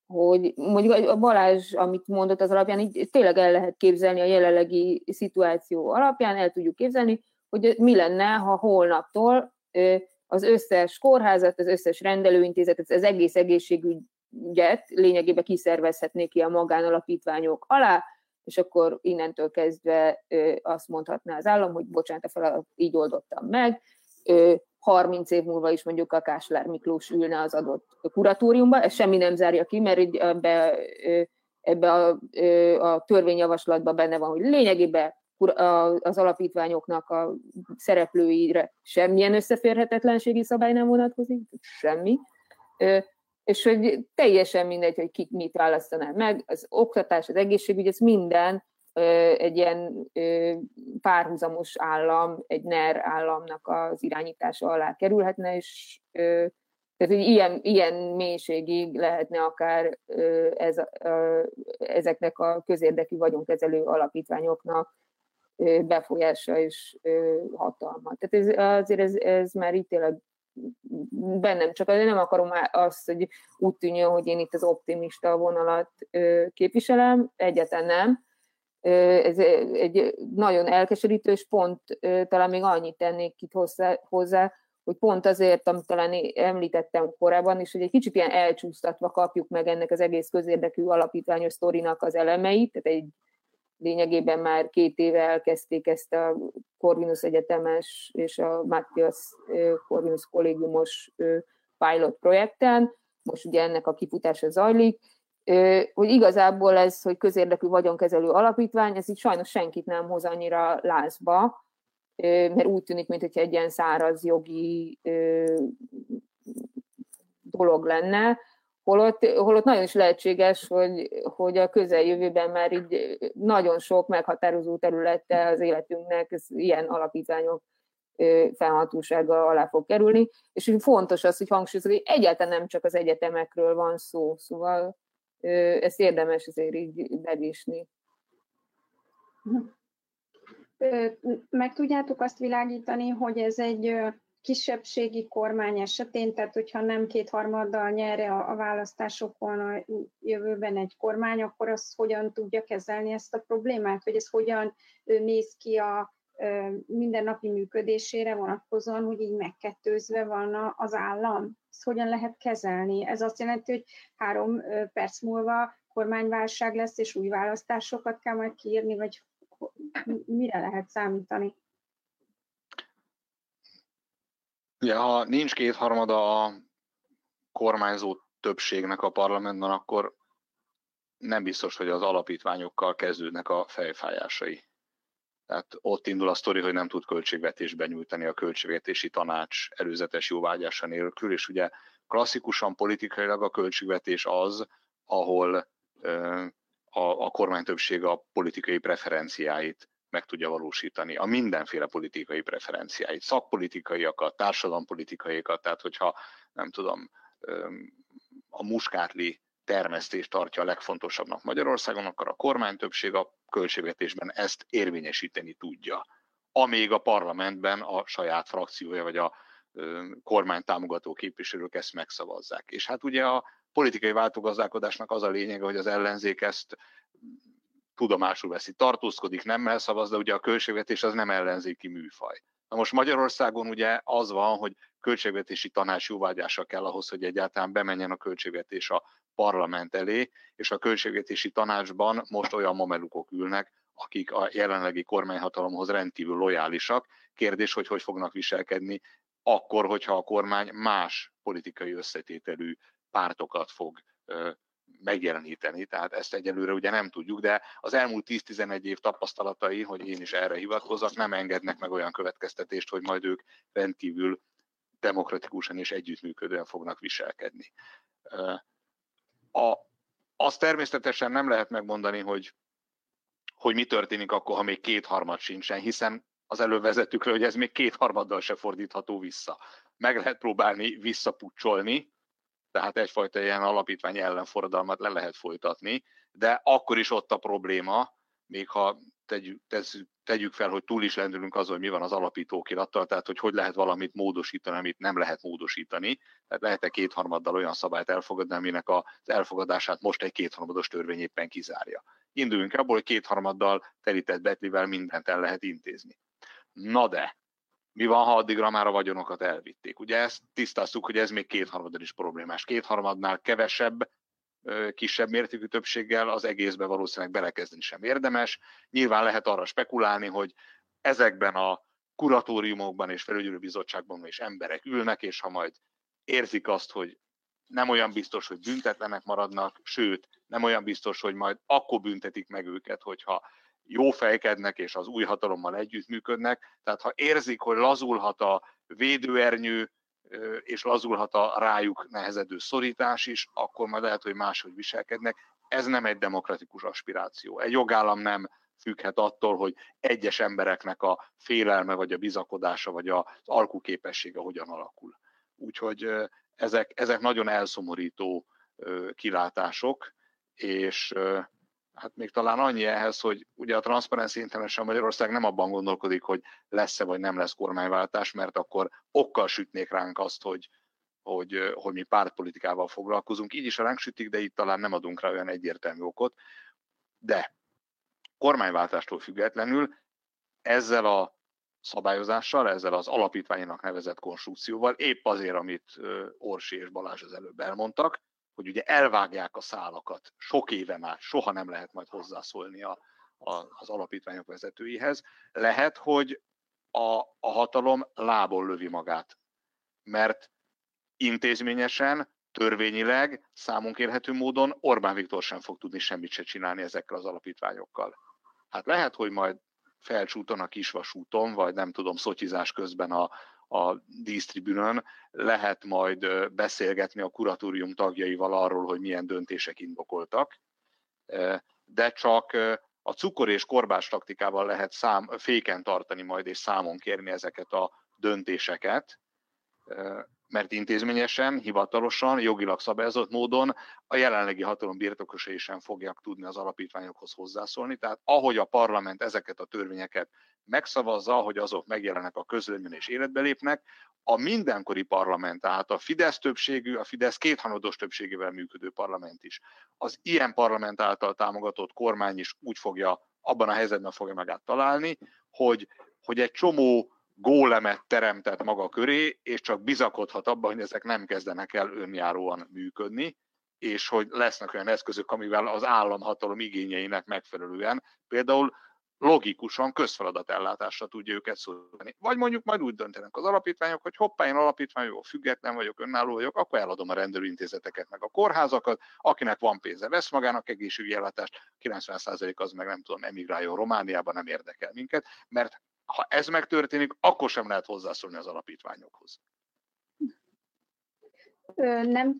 hogy mondjuk a Balázs, amit mondott az alapján, így tényleg el lehet képzelni a jelenlegi szituáció alapján, el tudjuk képzelni, hogy mi lenne, ha holnaptól az összes kórházat, az összes rendelőintézetet, az egész egészségügyet lényegében kiszervezhetnék ki a magánalapítványok alá, és akkor innentől kezdve azt mondhatná az állam, hogy bocsánat, a feladat így oldottam meg, 30 év múlva is mondjuk a Kásler Miklós ülne az adott kuratóriumba, ez semmi nem zárja ki, mert ebbe ebbe a, a törvényjavaslatban benne van, hogy lényegében az alapítványoknak a szereplőire semmilyen összeférhetetlenségi szabály nem vonatkozik, semmi, és hogy teljesen mindegy, hogy kik mit választanál meg, az oktatás, az egészségügy, ez minden egy ilyen párhuzamos állam, egy NER államnak az irányítása alá kerülhetne, és tehát, hogy ilyen, ilyen mélységig lehetne akár ez, ezeknek a közérdekű vagyonkezelő alapítványoknak befolyása és hatalma. Tehát ez, azért ez, ez már itt tényleg bennem, csak nem akarom azt, hogy úgy tűnjön, hogy én itt az optimista vonalat képviselem, egyáltalán nem. Ez egy nagyon elkeserítő, pont talán még annyit tennék itt hozzá, hozzá hogy pont azért, amit talán említettem korábban is, hogy egy kicsit ilyen elcsúsztatva kapjuk meg ennek az egész közérdekű alapítványos sztorinak az elemeit, tehát egy lényegében már két éve elkezdték ezt a Corvinus Egyetemes és a Matthias Corvinus kollégiumos pilot projekten, most ugye ennek a kifutása zajlik, hogy igazából ez, hogy közérdekű vagyonkezelő alapítvány, ez így sajnos senkit nem hoz annyira lázba, mert úgy tűnik, mintha egy ilyen száraz jogi dolog lenne, holott, holott nagyon is lehetséges, hogy, hogy a közeljövőben már így nagyon sok meghatározó területe az életünknek ez ilyen alapítványok felhatósága alá fog kerülni, és fontos az, hogy hangsúlyozok, hogy egyáltalán nem csak az egyetemekről van szó, szóval ezt érdemes azért így bevésni. Meg tudjátok azt világítani, hogy ez egy kisebbségi kormány esetén, tehát hogyha nem kétharmaddal nyer a, választásokon a jövőben egy kormány, akkor az hogyan tudja kezelni ezt a problémát, hogy ez hogyan néz ki a mindennapi működésére vonatkozóan, hogy így megkettőzve van az állam. Ezt hogyan lehet kezelni? Ez azt jelenti, hogy három perc múlva kormányválság lesz, és új választásokat kell majd kiírni, vagy mire lehet számítani? Ja, ha nincs kétharmada a kormányzó többségnek a parlamentben, akkor nem biztos, hogy az alapítványokkal kezdődnek a fejfájásai. Tehát ott indul a sztori, hogy nem tud költségvetésben nyújtani a költségvetési tanács előzetes jóvágyása nélkül, és ugye klasszikusan politikailag a költségvetés az, ahol a, a kormány többség a politikai preferenciáit meg tudja valósítani, a mindenféle politikai preferenciáit, szakpolitikaiakat, társadalompolitikaiakat, tehát hogyha nem tudom, a muskátli termesztést tartja a legfontosabbnak Magyarországon, akkor a kormány többség a költségvetésben ezt érvényesíteni tudja. Amíg a parlamentben a saját frakciója vagy a kormány támogató képviselők ezt megszavazzák. És hát ugye a politikai váltogazdálkodásnak az a lényege, hogy az ellenzék ezt tudomásul veszi, tartózkodik, nem elszavaz, de ugye a költségvetés az nem ellenzéki műfaj. Na most Magyarországon ugye az van, hogy költségvetési tanács jóvágyása kell ahhoz, hogy egyáltalán bemenjen a költségvetés a parlament elé, és a költségvetési tanácsban most olyan mamelukok ülnek, akik a jelenlegi kormányhatalomhoz rendkívül lojálisak. Kérdés, hogy hogy fognak viselkedni akkor, hogyha a kormány más politikai összetételű pártokat fog megjeleníteni, tehát ezt egyelőre ugye nem tudjuk, de az elmúlt 10-11 év tapasztalatai, hogy én is erre hivatkozok, nem engednek meg olyan következtetést, hogy majd ők rendkívül demokratikusan és együttműködően fognak viselkedni. A, azt természetesen nem lehet megmondani, hogy, hogy mi történik akkor, ha még kétharmad sincsen, hiszen az le, hogy ez még kétharmaddal se fordítható vissza. Meg lehet próbálni visszapucsolni, tehát egyfajta ilyen alapítvány ellenforradalmat le lehet folytatni, de akkor is ott a probléma, még ha tegyük, tezzük, tegyük fel, hogy túl is lendülünk azon, hogy mi van az alapítókirattal, tehát hogy hogy lehet valamit módosítani, amit nem lehet módosítani. Tehát lehet-e kétharmaddal olyan szabályt elfogadni, aminek az elfogadását most egy kétharmados törvény éppen kizárja. Induljunk abból, hogy kétharmaddal telített betlivel mindent el lehet intézni. Na de, mi van, ha addigra már a vagyonokat elvitték? Ugye ezt tisztáztuk, hogy ez még kétharmadon is problémás. Kétharmadnál kevesebb, kisebb mértékű többséggel az egészbe valószínűleg belekezdeni sem érdemes. Nyilván lehet arra spekulálni, hogy ezekben a kuratóriumokban és felügyelőbizottságban is emberek ülnek, és ha majd érzik azt, hogy nem olyan biztos, hogy büntetlenek maradnak, sőt, nem olyan biztos, hogy majd akkor büntetik meg őket, hogyha jó fejkednek és az új hatalommal együttműködnek. Tehát ha érzik, hogy lazulhat a védőernyő, és lazulhat a rájuk nehezedő szorítás is, akkor majd lehet, hogy máshogy viselkednek. Ez nem egy demokratikus aspiráció. Egy jogállam nem függhet attól, hogy egyes embereknek a félelme, vagy a bizakodása, vagy az alkuképessége hogyan alakul. Úgyhogy ezek, ezek nagyon elszomorító kilátások, és hát még talán annyi ehhez, hogy ugye a Transparency International Magyarország nem abban gondolkodik, hogy lesz-e vagy nem lesz kormányváltás, mert akkor okkal sütnék ránk azt, hogy, hogy, hogy mi pártpolitikával foglalkozunk. Így is ránk sütik, de itt talán nem adunk rá olyan egyértelmű okot. De kormányváltástól függetlenül ezzel a szabályozással, ezzel az alapítványnak nevezett konstrukcióval, épp azért, amit Orsi és Balázs az előbb elmondtak, hogy ugye elvágják a szálakat sok éve már, soha nem lehet majd hozzászólni a, a, az alapítványok vezetőihez. Lehet, hogy a, a hatalom lából lövi magát, mert intézményesen, törvényileg, számunkérhető módon Orbán Viktor sem fog tudni semmit se csinálni ezekkel az alapítványokkal. Hát lehet, hogy majd felcsúton a kisvasúton, vagy nem tudom, szotyizás közben a, a dísztribünön. Lehet majd beszélgetni a kuratórium tagjaival arról, hogy milyen döntések indokoltak, de csak a cukor és korbás taktikával lehet szám, féken tartani majd és számon kérni ezeket a döntéseket, mert intézményesen, hivatalosan, jogilag szabályozott módon a jelenlegi hatalom birtokosai sem fogják tudni az alapítványokhoz hozzászólni. Tehát ahogy a parlament ezeket a törvényeket megszavazza, hogy azok megjelennek a közleményben és életbe lépnek, a mindenkori parlament, tehát a Fidesz többségű, a Fidesz kéthanodos többségével működő parlament is. Az ilyen parlament által támogatott kormány is úgy fogja, abban a helyzetben fogja magát találni, hogy, hogy egy csomó gólemet teremtett maga köré, és csak bizakodhat abban, hogy ezek nem kezdenek el önjáróan működni, és hogy lesznek olyan eszközök, amivel az államhatalom igényeinek megfelelően például logikusan közfeladatellátásra tudja őket szólni. Vagy mondjuk majd úgy döntenek az alapítványok, hogy hoppá, én alapítvány vagyok, független vagyok, önálló vagyok, akkor eladom a rendelőintézeteket meg a kórházakat, akinek van pénze, vesz magának egészségügyi ellátást, 90% az meg nem tudom, emigráljon Romániába, nem érdekel minket, mert ha ez megtörténik, akkor sem lehet hozzászólni az alapítványokhoz. Nem,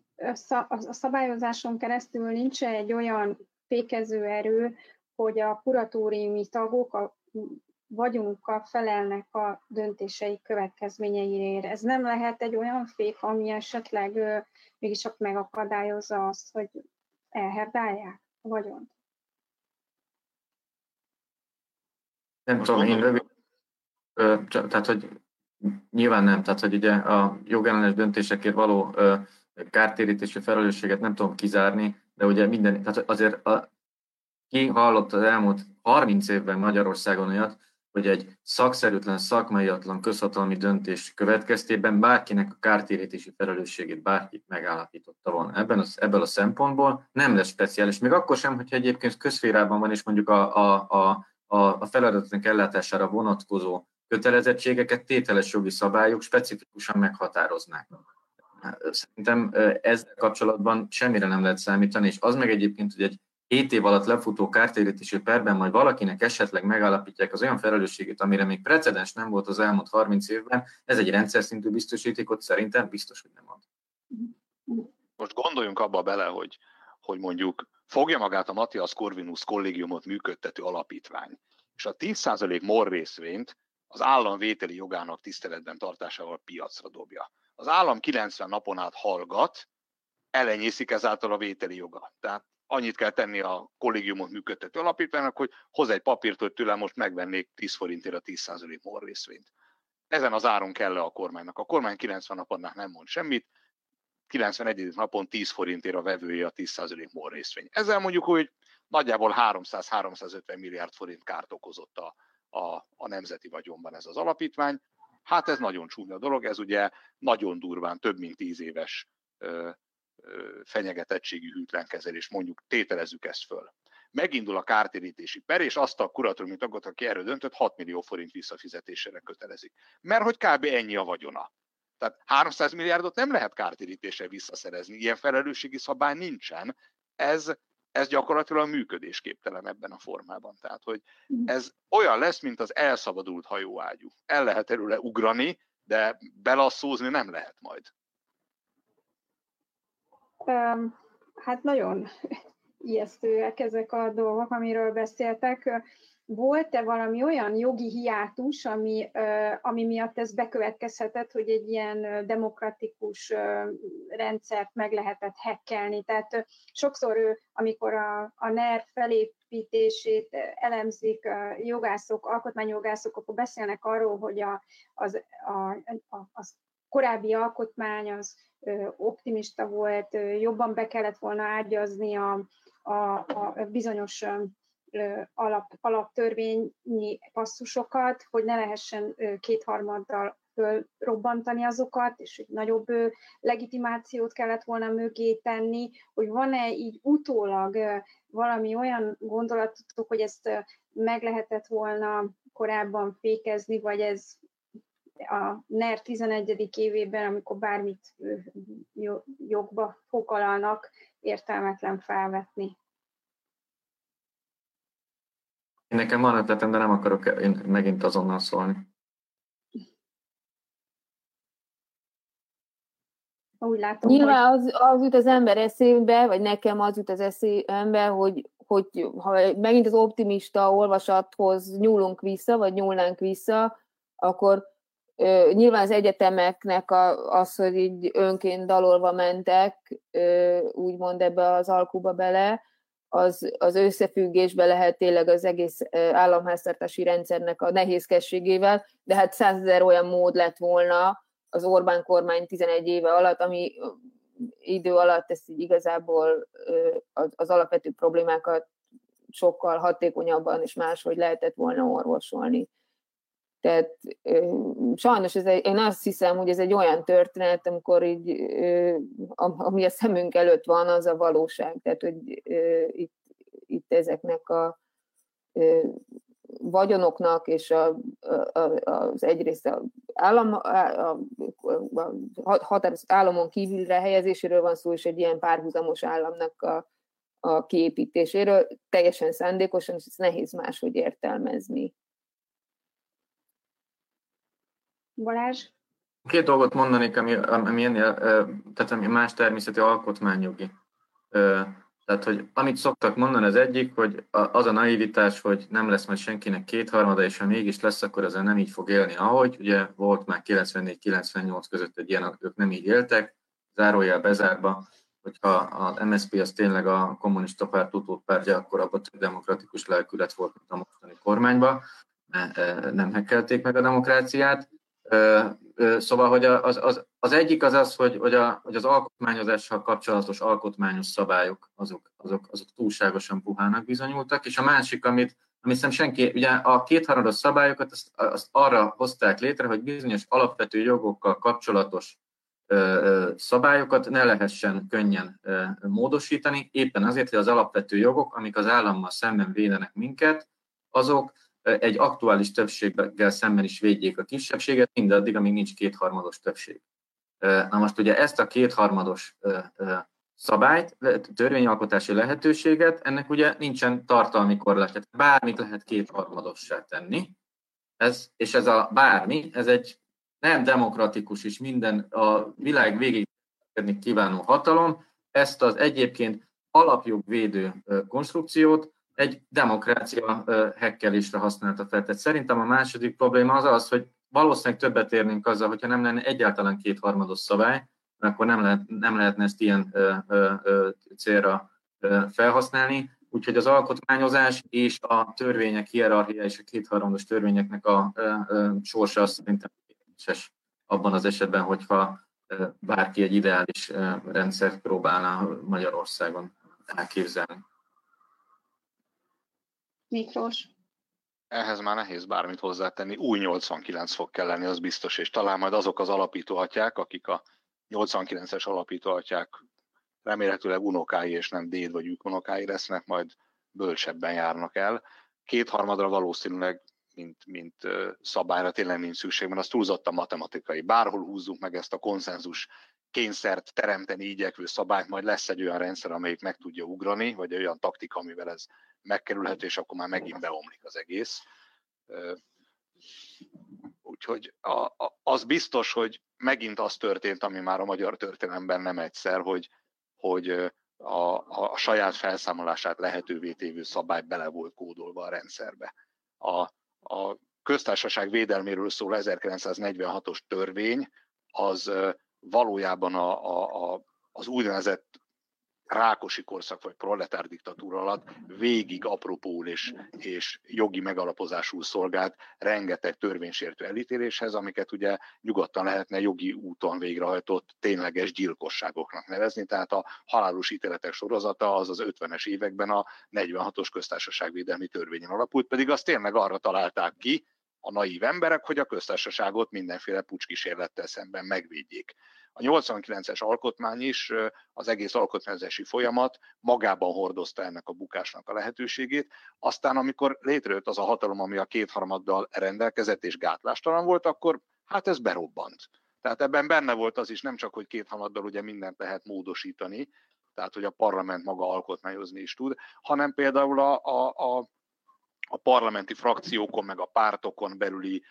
a szabályozáson keresztül nincs egy olyan fékező erő, hogy a kuratóriumi tagok a vagyunkkal felelnek a döntései következményeiért. Ez nem lehet egy olyan fék, ami esetleg mégis csak megakadályozza azt, hogy elherdálják a vagyont. Nem tudom, én rövid, tehát, hogy nyilván nem, tehát, hogy ugye a jogellenes döntésekért való kártérítési felelősséget nem tudom kizárni, de ugye minden, tehát azért a, ki hallott az elmúlt 30 évben Magyarországon olyat, hogy egy szakszerűtlen, szakmaiatlan közhatalmi döntés következtében bárkinek a kártérítési felelősségét bárki megállapította volna. Ebben az, ebből a szempontból nem lesz speciális, még akkor sem, hogyha egyébként közférában van, és mondjuk a, a, a, a feladatnak ellátására vonatkozó kötelezettségeket tételes jogi szabályok specifikusan meghatároznák. Szerintem ezzel kapcsolatban semmire nem lehet számítani, és az meg egyébként, hogy egy 7 év alatt lefutó kártérítési perben majd valakinek esetleg megállapítják az olyan felelősségét, amire még precedens nem volt az elmúlt 30 évben, ez egy rendszer szintű biztosítékot szerintem biztos, hogy nem ad. Most gondoljunk abba bele, hogy, hogy mondjuk fogja magát a Matthias Corvinus kollégiumot működtető alapítvány, és a 10% mor részvényt az állam vételi jogának tiszteletben tartásával piacra dobja. Az állam 90 napon át hallgat, elenyészik ezáltal a vételi joga. Tehát annyit kell tenni a kollégiumot működtető alapítványnak, hogy hoz egy papírt, hogy tőlem most megvennék 10 forintért a 10% mor részvényt. Ezen az áron kell le a kormánynak. A kormány 90 napon nem mond semmit, 91. napon 10 forintért a vevője a 10% mor részvény. Ezzel mondjuk, hogy nagyjából 300-350 milliárd forint kárt okozott a, a, a nemzeti vagyonban ez az alapítvány. Hát ez nagyon csúnya dolog, ez ugye nagyon durván, több mint tíz éves ö, ö, fenyegetettségi hűtlenkezelés, mondjuk tételezzük ezt föl. Megindul a kártérítési per, és azt a kuratóriumi tagot, aki erről döntött, 6 millió forint visszafizetésére kötelezik. Mert hogy kb. ennyi a vagyona. Tehát 300 milliárdot nem lehet kártérítésre visszaszerezni. Ilyen felelősségi szabály nincsen. Ez, ez gyakorlatilag működésképtelen ebben a formában. Tehát, hogy mhm. ez olyan lesz, mint az elszabadult hajóágyú. El lehet erőle ugrani, de belasszózni nem lehet majd. Um, hát nagyon ijesztőek ezek a dolgok, amiről beszéltek. Volt-e valami olyan jogi hiátus, ami, ami miatt ez bekövetkezhetett, hogy egy ilyen demokratikus rendszert meg lehetett hekkelni? Tehát sokszor, amikor a, a NER felépítését elemzik jogászok, alkotmányjogászok, akkor beszélnek arról, hogy a, az, a, a, az korábbi alkotmány az optimista volt, jobban be kellett volna ágyazni a, a, a bizonyos alap, alaptörvényi passzusokat, hogy ne lehessen kétharmaddal robbantani azokat, és hogy nagyobb legitimációt kellett volna mögé tenni, hogy van-e így utólag valami olyan gondolatotok, hogy ezt meg lehetett volna korábban fékezni, vagy ez a NER 11. évében, amikor bármit jogba fogalalnak, értelmetlen felvetni. Nekem van ötletem, de nem akarok én megint azonnal szólni. Úgy látom, Nyilván hogy... az, az jut az ember eszébe, vagy nekem az jut az eszébe, hogy, hogy ha megint az optimista olvasathoz nyúlunk vissza, vagy nyúlnánk vissza, akkor ö, nyilván az egyetemeknek a, az, hogy így önként dalolva mentek, ö, úgymond ebbe az alkuba bele, az, az összefüggésbe lehet tényleg az egész államháztartási rendszernek a nehézkességével, de hát százezer olyan mód lett volna az Orbán kormány 11 éve alatt, ami idő alatt ezt így igazából az, az alapvető problémákat sokkal hatékonyabban és máshogy lehetett volna orvosolni. Tehát sajnos ez egy, én azt hiszem, hogy ez egy olyan történet, amikor így, ami a szemünk előtt van, az a valóság. Tehát, hogy itt, itt ezeknek a vagyonoknak és a, a, az egyrészt a állam, a, a, a államon kívülre helyezéséről van szó, és egy ilyen párhuzamos államnak a, a kiépítéséről, teljesen szándékosan, és ezt nehéz máshogy értelmezni. Balázs? Két dolgot mondanék, ami, ami ennél, tehát ami más természeti alkotmányjogi. Tehát, hogy amit szoktak mondani, az egyik, hogy az a naivitás, hogy nem lesz majd senkinek kétharmada, és ha mégis lesz, akkor ezzel nem így fog élni, ahogy. Ugye volt már 94-98 között egy ilyen, ők nem így éltek, zárójel bezárva, hogyha az MSZP az tényleg a kommunista párt utódpártja, akkor abban több demokratikus lelkület volt, mint a mostani kormányban, nem hekkelték meg a demokráciát. Szóval, hogy az, az, az egyik az az, hogy, hogy, a, hogy az alkotmányozással kapcsolatos alkotmányos szabályok, azok, azok, azok túlságosan puhának bizonyultak, és a másik, amit, amit hiszem senki, ugye a kétharmados szabályokat azt, azt arra hozták létre, hogy bizonyos alapvető jogokkal kapcsolatos szabályokat ne lehessen könnyen módosítani, éppen azért, hogy az alapvető jogok, amik az állammal szemben védenek minket, azok egy aktuális többséggel szemben is védjék a kisebbséget, mindaddig, amíg nincs kétharmados többség. Na most ugye ezt a kétharmados szabályt, törvényalkotási lehetőséget, ennek ugye nincsen tartalmi korlátja. Bármit lehet kétharmadossá tenni, ez, és ez a bármi, ez egy nem demokratikus és minden a világ végig kívánó hatalom, ezt az egyébként alapjogvédő konstrukciót egy demokrácia hekkelésre használta fel. Tehát szerintem a második probléma az az, hogy valószínűleg többet érnénk azzal, hogyha nem lenne egyáltalán kétharmados szabály, akkor nem, lehet, nem lehetne ezt ilyen ö, ö, ö, célra ö, felhasználni. Úgyhogy az alkotmányozás és a törvények hierarchia és a kétharmados törvényeknek a ö, ö, sorsa szerintem abban az esetben, hogyha bárki egy ideális rendszert próbálna Magyarországon elképzelni. Miklós? Ehhez már nehéz bármit hozzátenni. Új 89 fog kell lenni, az biztos, és talán majd azok az alapítóatyák, akik a 89-es alapítóatyák remélhetőleg unokái és nem déd vagy unokái lesznek, majd bölcsebben járnak el. Kétharmadra valószínűleg mint, mint szabályra tényleg nincs szükség, mert az túlzott a matematikai. Bárhol húzzuk meg ezt a konszenzus kényszert teremteni igyekvő szabályt, majd lesz egy olyan rendszer, amelyik meg tudja ugrani, vagy olyan taktika, amivel ez megkerülhető, és akkor már megint beomlik az egész. Úgyhogy a, a, az biztos, hogy megint az történt, ami már a magyar történelemben nem egyszer, hogy, hogy a, a saját felszámolását lehetővé tévő szabály bele volt kódolva a rendszerbe. A, a köztársaság védelméről szól 1946-os törvény, az valójában a, a, a, az úgynevezett rákosi korszak vagy proletár diktatúra alatt végig apropó és, és jogi megalapozású szolgált rengeteg törvénysértő elítéléshez, amiket ugye nyugodtan lehetne jogi úton végrehajtott tényleges gyilkosságoknak nevezni, tehát a halálos ítéletek sorozata az az 50-es években a 46-os köztársaságvédelmi törvényen alapult, pedig azt tényleg arra találták ki, a naív emberek, hogy a köztársaságot mindenféle pucskísérlettel szemben megvédjék. A 89-es alkotmány is, az egész alkotmányozási folyamat magában hordozta ennek a bukásnak a lehetőségét. Aztán, amikor létrejött az a hatalom, ami a kétharmaddal rendelkezett és gátlástalan volt, akkor hát ez berobbant. Tehát ebben benne volt az is, nem csak, hogy kétharmaddal ugye mindent lehet módosítani, tehát hogy a parlament maga alkotmányozni is tud, hanem például a, a, a a parlamenti frakciókon, meg a pártokon belüli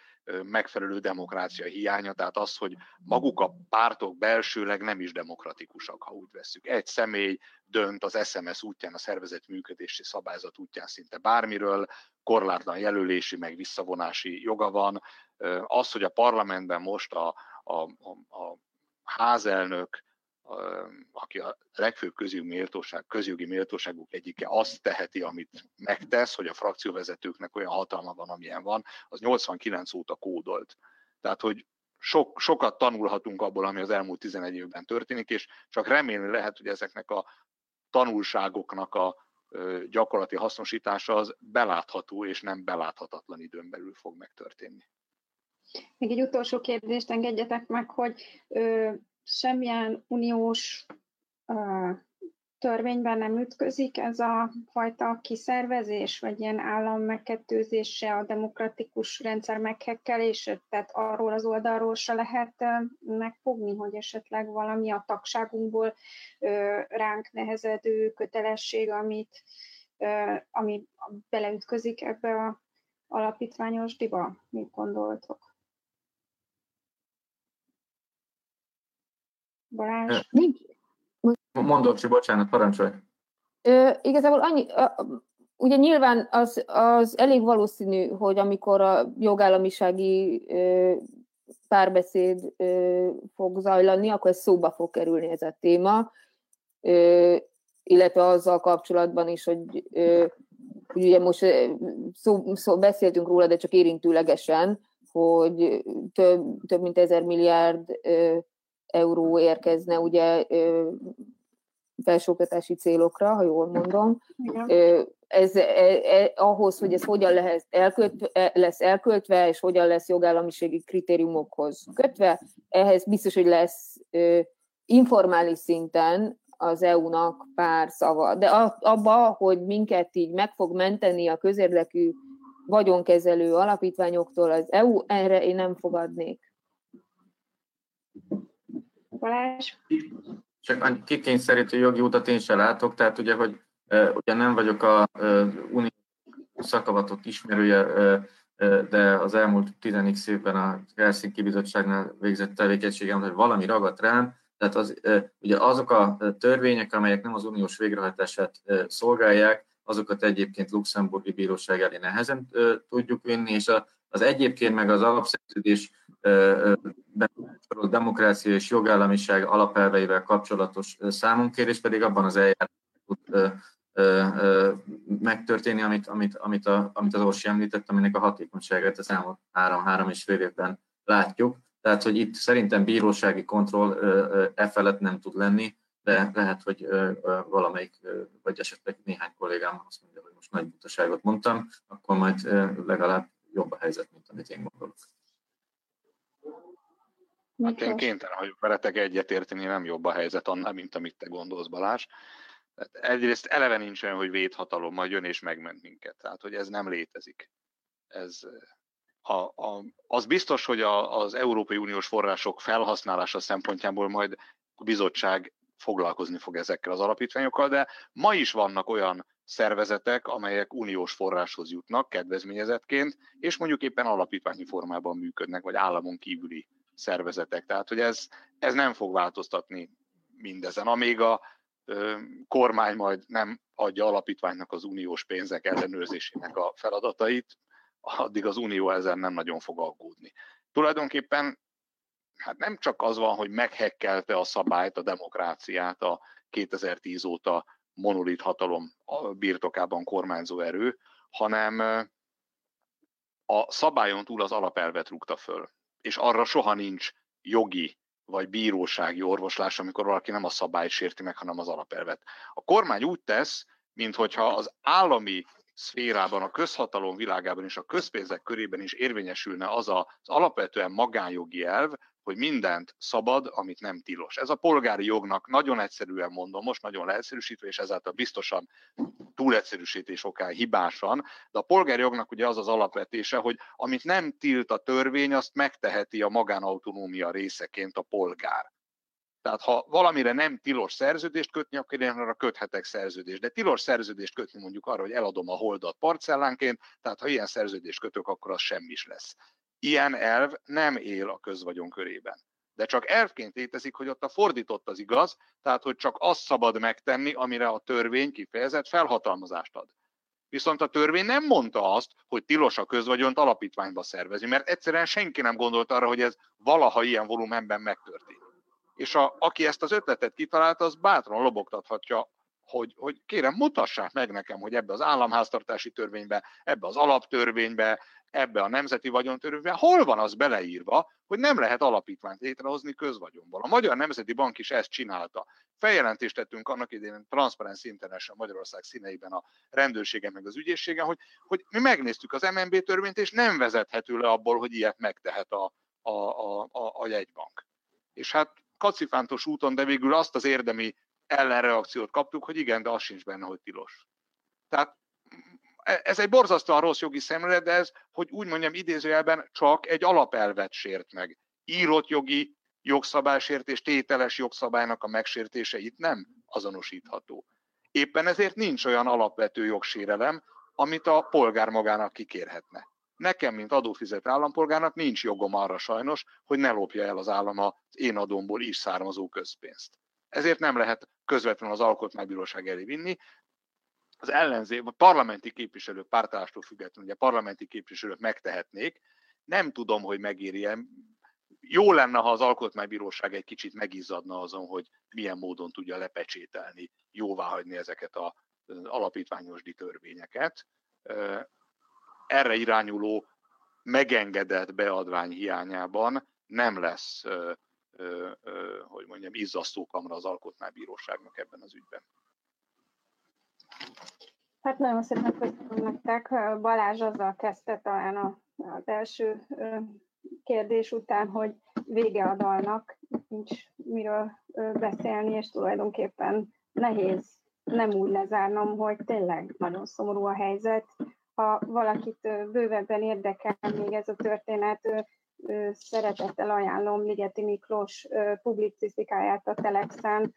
megfelelő demokrácia hiánya, tehát az, hogy maguk a pártok belsőleg nem is demokratikusak, ha úgy vesszük. Egy személy dönt az SMS útján, a szervezet működési szabályzat útján szinte bármiről, korlátlan jelölési, meg visszavonási joga van. Az, hogy a parlamentben most a, a, a, a házelnök aki a legfőbb közjogi, méltóság, közjogi méltóságuk egyike, azt teheti, amit megtesz, hogy a frakcióvezetőknek olyan hatalma van, amilyen van, az 89 óta kódolt. Tehát, hogy sok, sokat tanulhatunk abból, ami az elmúlt 11 évben történik, és csak remélni lehet, hogy ezeknek a tanulságoknak a gyakorlati hasznosítása az belátható és nem beláthatatlan időn belül fog megtörténni. Még egy utolsó kérdést engedjetek meg, hogy semmilyen uniós törvényben nem ütközik ez a fajta kiszervezés, vagy ilyen állam megkettőzése, a demokratikus rendszer meghekkelése, tehát arról az oldalról se lehet megfogni, hogy esetleg valami a tagságunkból ránk nehezedő kötelesség, amit, ami beleütközik ebbe a alapítványos diba. Mit gondoltok? Balázs? Nincs. Mondom, hogy bocsánat, parancsolj. Ö, igazából annyi, a, ugye nyilván az, az elég valószínű, hogy amikor a jogállamisági ö, párbeszéd ö, fog zajlani, akkor ez szóba fog kerülni ez a téma, ö, illetve azzal kapcsolatban is, hogy, ö, hogy ugye most szó, szó, beszéltünk róla, de csak érintőlegesen, hogy több, több mint ezer milliárd ö, euró érkezne ugye felsőoktatási célokra, ha jól mondom. Igen. Ez, e, e, ahhoz, hogy ez hogyan lehet elkölt, e, lesz elköltve, és hogyan lesz jogállamiségi kritériumokhoz kötve, ehhez biztos, hogy lesz e, informális szinten az EU-nak pár szava. De abba, hogy minket így meg fog menteni a közérdekű vagyonkezelő alapítványoktól az EU, erre én nem fogadnék. Balázs? Csak kikényszerítő jogi utat én sem látok, tehát ugye, hogy ugye nem vagyok a unió szakavatott ismerője, de az elmúlt 10 évben a Helsinki Bizottságnál végzett tevékenységem, hogy valami ragadt rám, tehát az, ugye azok a törvények, amelyek nem az uniós végrehajtását szolgálják, azokat egyébként luxemburgi bíróság elé nehezen tudjuk vinni, és az egyébként meg az alapszerződés demokrácia és jogállamiság alapelveivel kapcsolatos számunkérés pedig abban az eljárásban tud megtörténni, amit, amit, amit, a, amit az Orsi említett, aminek a hatékonyságát az elmúlt három-három és fél évben látjuk. Tehát, hogy itt szerintem bírósági kontroll e felett nem tud lenni, de lehet, hogy valamelyik, vagy esetleg néhány kollégám azt mondja, hogy most nagy butaságot mondtam, akkor majd legalább jobb a helyzet, mint amit én gondolok. Hát én kénytelen vagyok veletek egyetérteni, nem jobb a helyzet annál, mint amit te gondolsz, Balázs. Tehát egyrészt eleve nincs olyan, hogy védhatalom majd jön és megment minket. Tehát, hogy ez nem létezik. Ez, a, a, az biztos, hogy a, az Európai Uniós források felhasználása szempontjából majd a bizottság foglalkozni fog ezekkel az alapítványokkal, de ma is vannak olyan szervezetek, amelyek uniós forráshoz jutnak kedvezményezetként, és mondjuk éppen alapítványi formában működnek, vagy államon kívüli szervezetek. Tehát, hogy ez, ez nem fog változtatni mindezen. Amíg a ö, kormány majd nem adja alapítványnak az uniós pénzek ellenőrzésének a feladatait, addig az unió ezen nem nagyon fog aggódni. Tulajdonképpen hát nem csak az van, hogy meghekkelte a szabályt, a demokráciát a 2010 óta monolit hatalom birtokában kormányzó erő, hanem a szabályon túl az alapelvet rúgta föl. És arra soha nincs jogi vagy bírósági orvoslás, amikor valaki nem a szabályt sérti meg, hanem az alapelvet. A kormány úgy tesz, minthogyha az állami szférában, a közhatalom világában és a közpénzek körében is érvényesülne az az alapvetően magánjogi elv, hogy mindent szabad, amit nem tilos. Ez a polgári jognak nagyon egyszerűen mondom, most nagyon leegyszerűsítve, és ezáltal biztosan túlegyszerűsítés okán hibásan, de a polgári jognak ugye az az alapvetése, hogy amit nem tilt a törvény, azt megteheti a magánautonómia részeként a polgár. Tehát ha valamire nem tilos szerződést kötni, akkor én arra köthetek szerződést. De tilos szerződést kötni mondjuk arra, hogy eladom a holdat parcellánként, tehát ha ilyen szerződést kötök, akkor az semmi is lesz. Ilyen elv nem él a közvagyon körében. De csak elvként létezik, hogy ott a fordított az igaz, tehát hogy csak azt szabad megtenni, amire a törvény kifejezett felhatalmazást ad. Viszont a törvény nem mondta azt, hogy tilos a közvagyont alapítványba szervezni, mert egyszerűen senki nem gondolt arra, hogy ez valaha ilyen volumenben megtörténik. És a, aki ezt az ötletet kitalálta, az bátran lobogtathatja, hogy, hogy kérem, mutassák meg nekem, hogy ebbe az államháztartási törvénybe, ebbe az alaptörvénybe, ebbe a nemzeti vagyontörvénybe, hol van az beleírva, hogy nem lehet alapítványt létrehozni közvagyonból. A Magyar Nemzeti Bank is ezt csinálta. Feljelentést tettünk annak idején Transparency International Magyarország színeiben a rendőrségen meg az ügyészségen, hogy, hogy mi megnéztük az MNB törvényt, és nem vezethető le abból, hogy ilyet megtehet a, a, a, a, a jegybank. És hát kacifántos úton, de végül azt az érdemi ellenreakciót kaptuk, hogy igen, de az sincs benne, hogy tilos. Tehát e, ez egy borzasztóan rossz jogi szemlélet, de ez, hogy úgy mondjam idézőjelben, csak egy alapelvet sért meg. Írott jogi jogszabálysértés, tételes jogszabálynak a megsértése itt nem azonosítható. Éppen ezért nincs olyan alapvető jogsérelem, amit a polgár magának kikérhetne. Nekem, mint adófizet állampolgárnak nincs jogom arra sajnos, hogy ne lopja el az állam az én adómból is származó közpénzt. Ezért nem lehet közvetlenül az alkotmánybíróság elé vinni. Az ellenzék, a parlamenti képviselők pártállástól függetlenül, ugye parlamenti képviselők megtehetnék, nem tudom, hogy megéri Jó lenne, ha az alkotmánybíróság egy kicsit megizzadna azon, hogy milyen módon tudja lepecsételni, jóváhagyni ezeket az alapítványos törvényeket erre irányuló megengedett beadvány hiányában nem lesz, hogy mondjam, izzasztó kamra az alkotmánybíróságnak ebben az ügyben. Hát nagyon szépen köszönöm nektek. Balázs azzal kezdte talán az első kérdés után, hogy vége a dalnak, nincs miről beszélni, és tulajdonképpen nehéz nem úgy lezárnom, hogy tényleg nagyon szomorú a helyzet, ha valakit bővebben érdekel még ez a történet, szeretettel ajánlom Ligeti Miklós publicisztikáját a Telexen,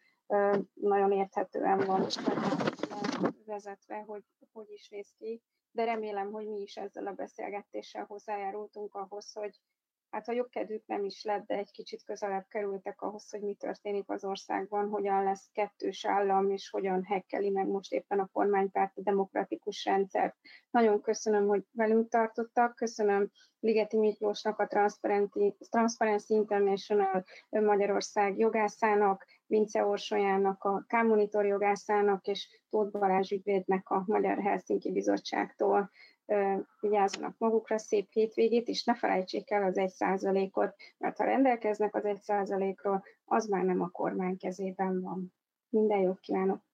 nagyon érthetően van vezetve, hogy hogy is néz ki, de remélem, hogy mi is ezzel a beszélgetéssel hozzájárultunk ahhoz, hogy hát a jogkedvük nem is lett, de egy kicsit közelebb kerültek ahhoz, hogy mi történik az országban, hogyan lesz kettős állam, és hogyan hekkeli meg most éppen a kormánypárt a demokratikus rendszert. Nagyon köszönöm, hogy velünk tartottak, köszönöm Ligeti Miklósnak, a Transparency International Magyarország jogászának, Vince Orsolyának, a K-Monitor jogászának, és Tóth Balázs ügyvédnek a Magyar Helsinki Bizottságtól vigyázzanak magukra, szép hétvégét, és ne felejtsék el az egy százalékot, mert ha rendelkeznek az egy százalékról, az már nem a kormány kezében van. Minden jót kívánok!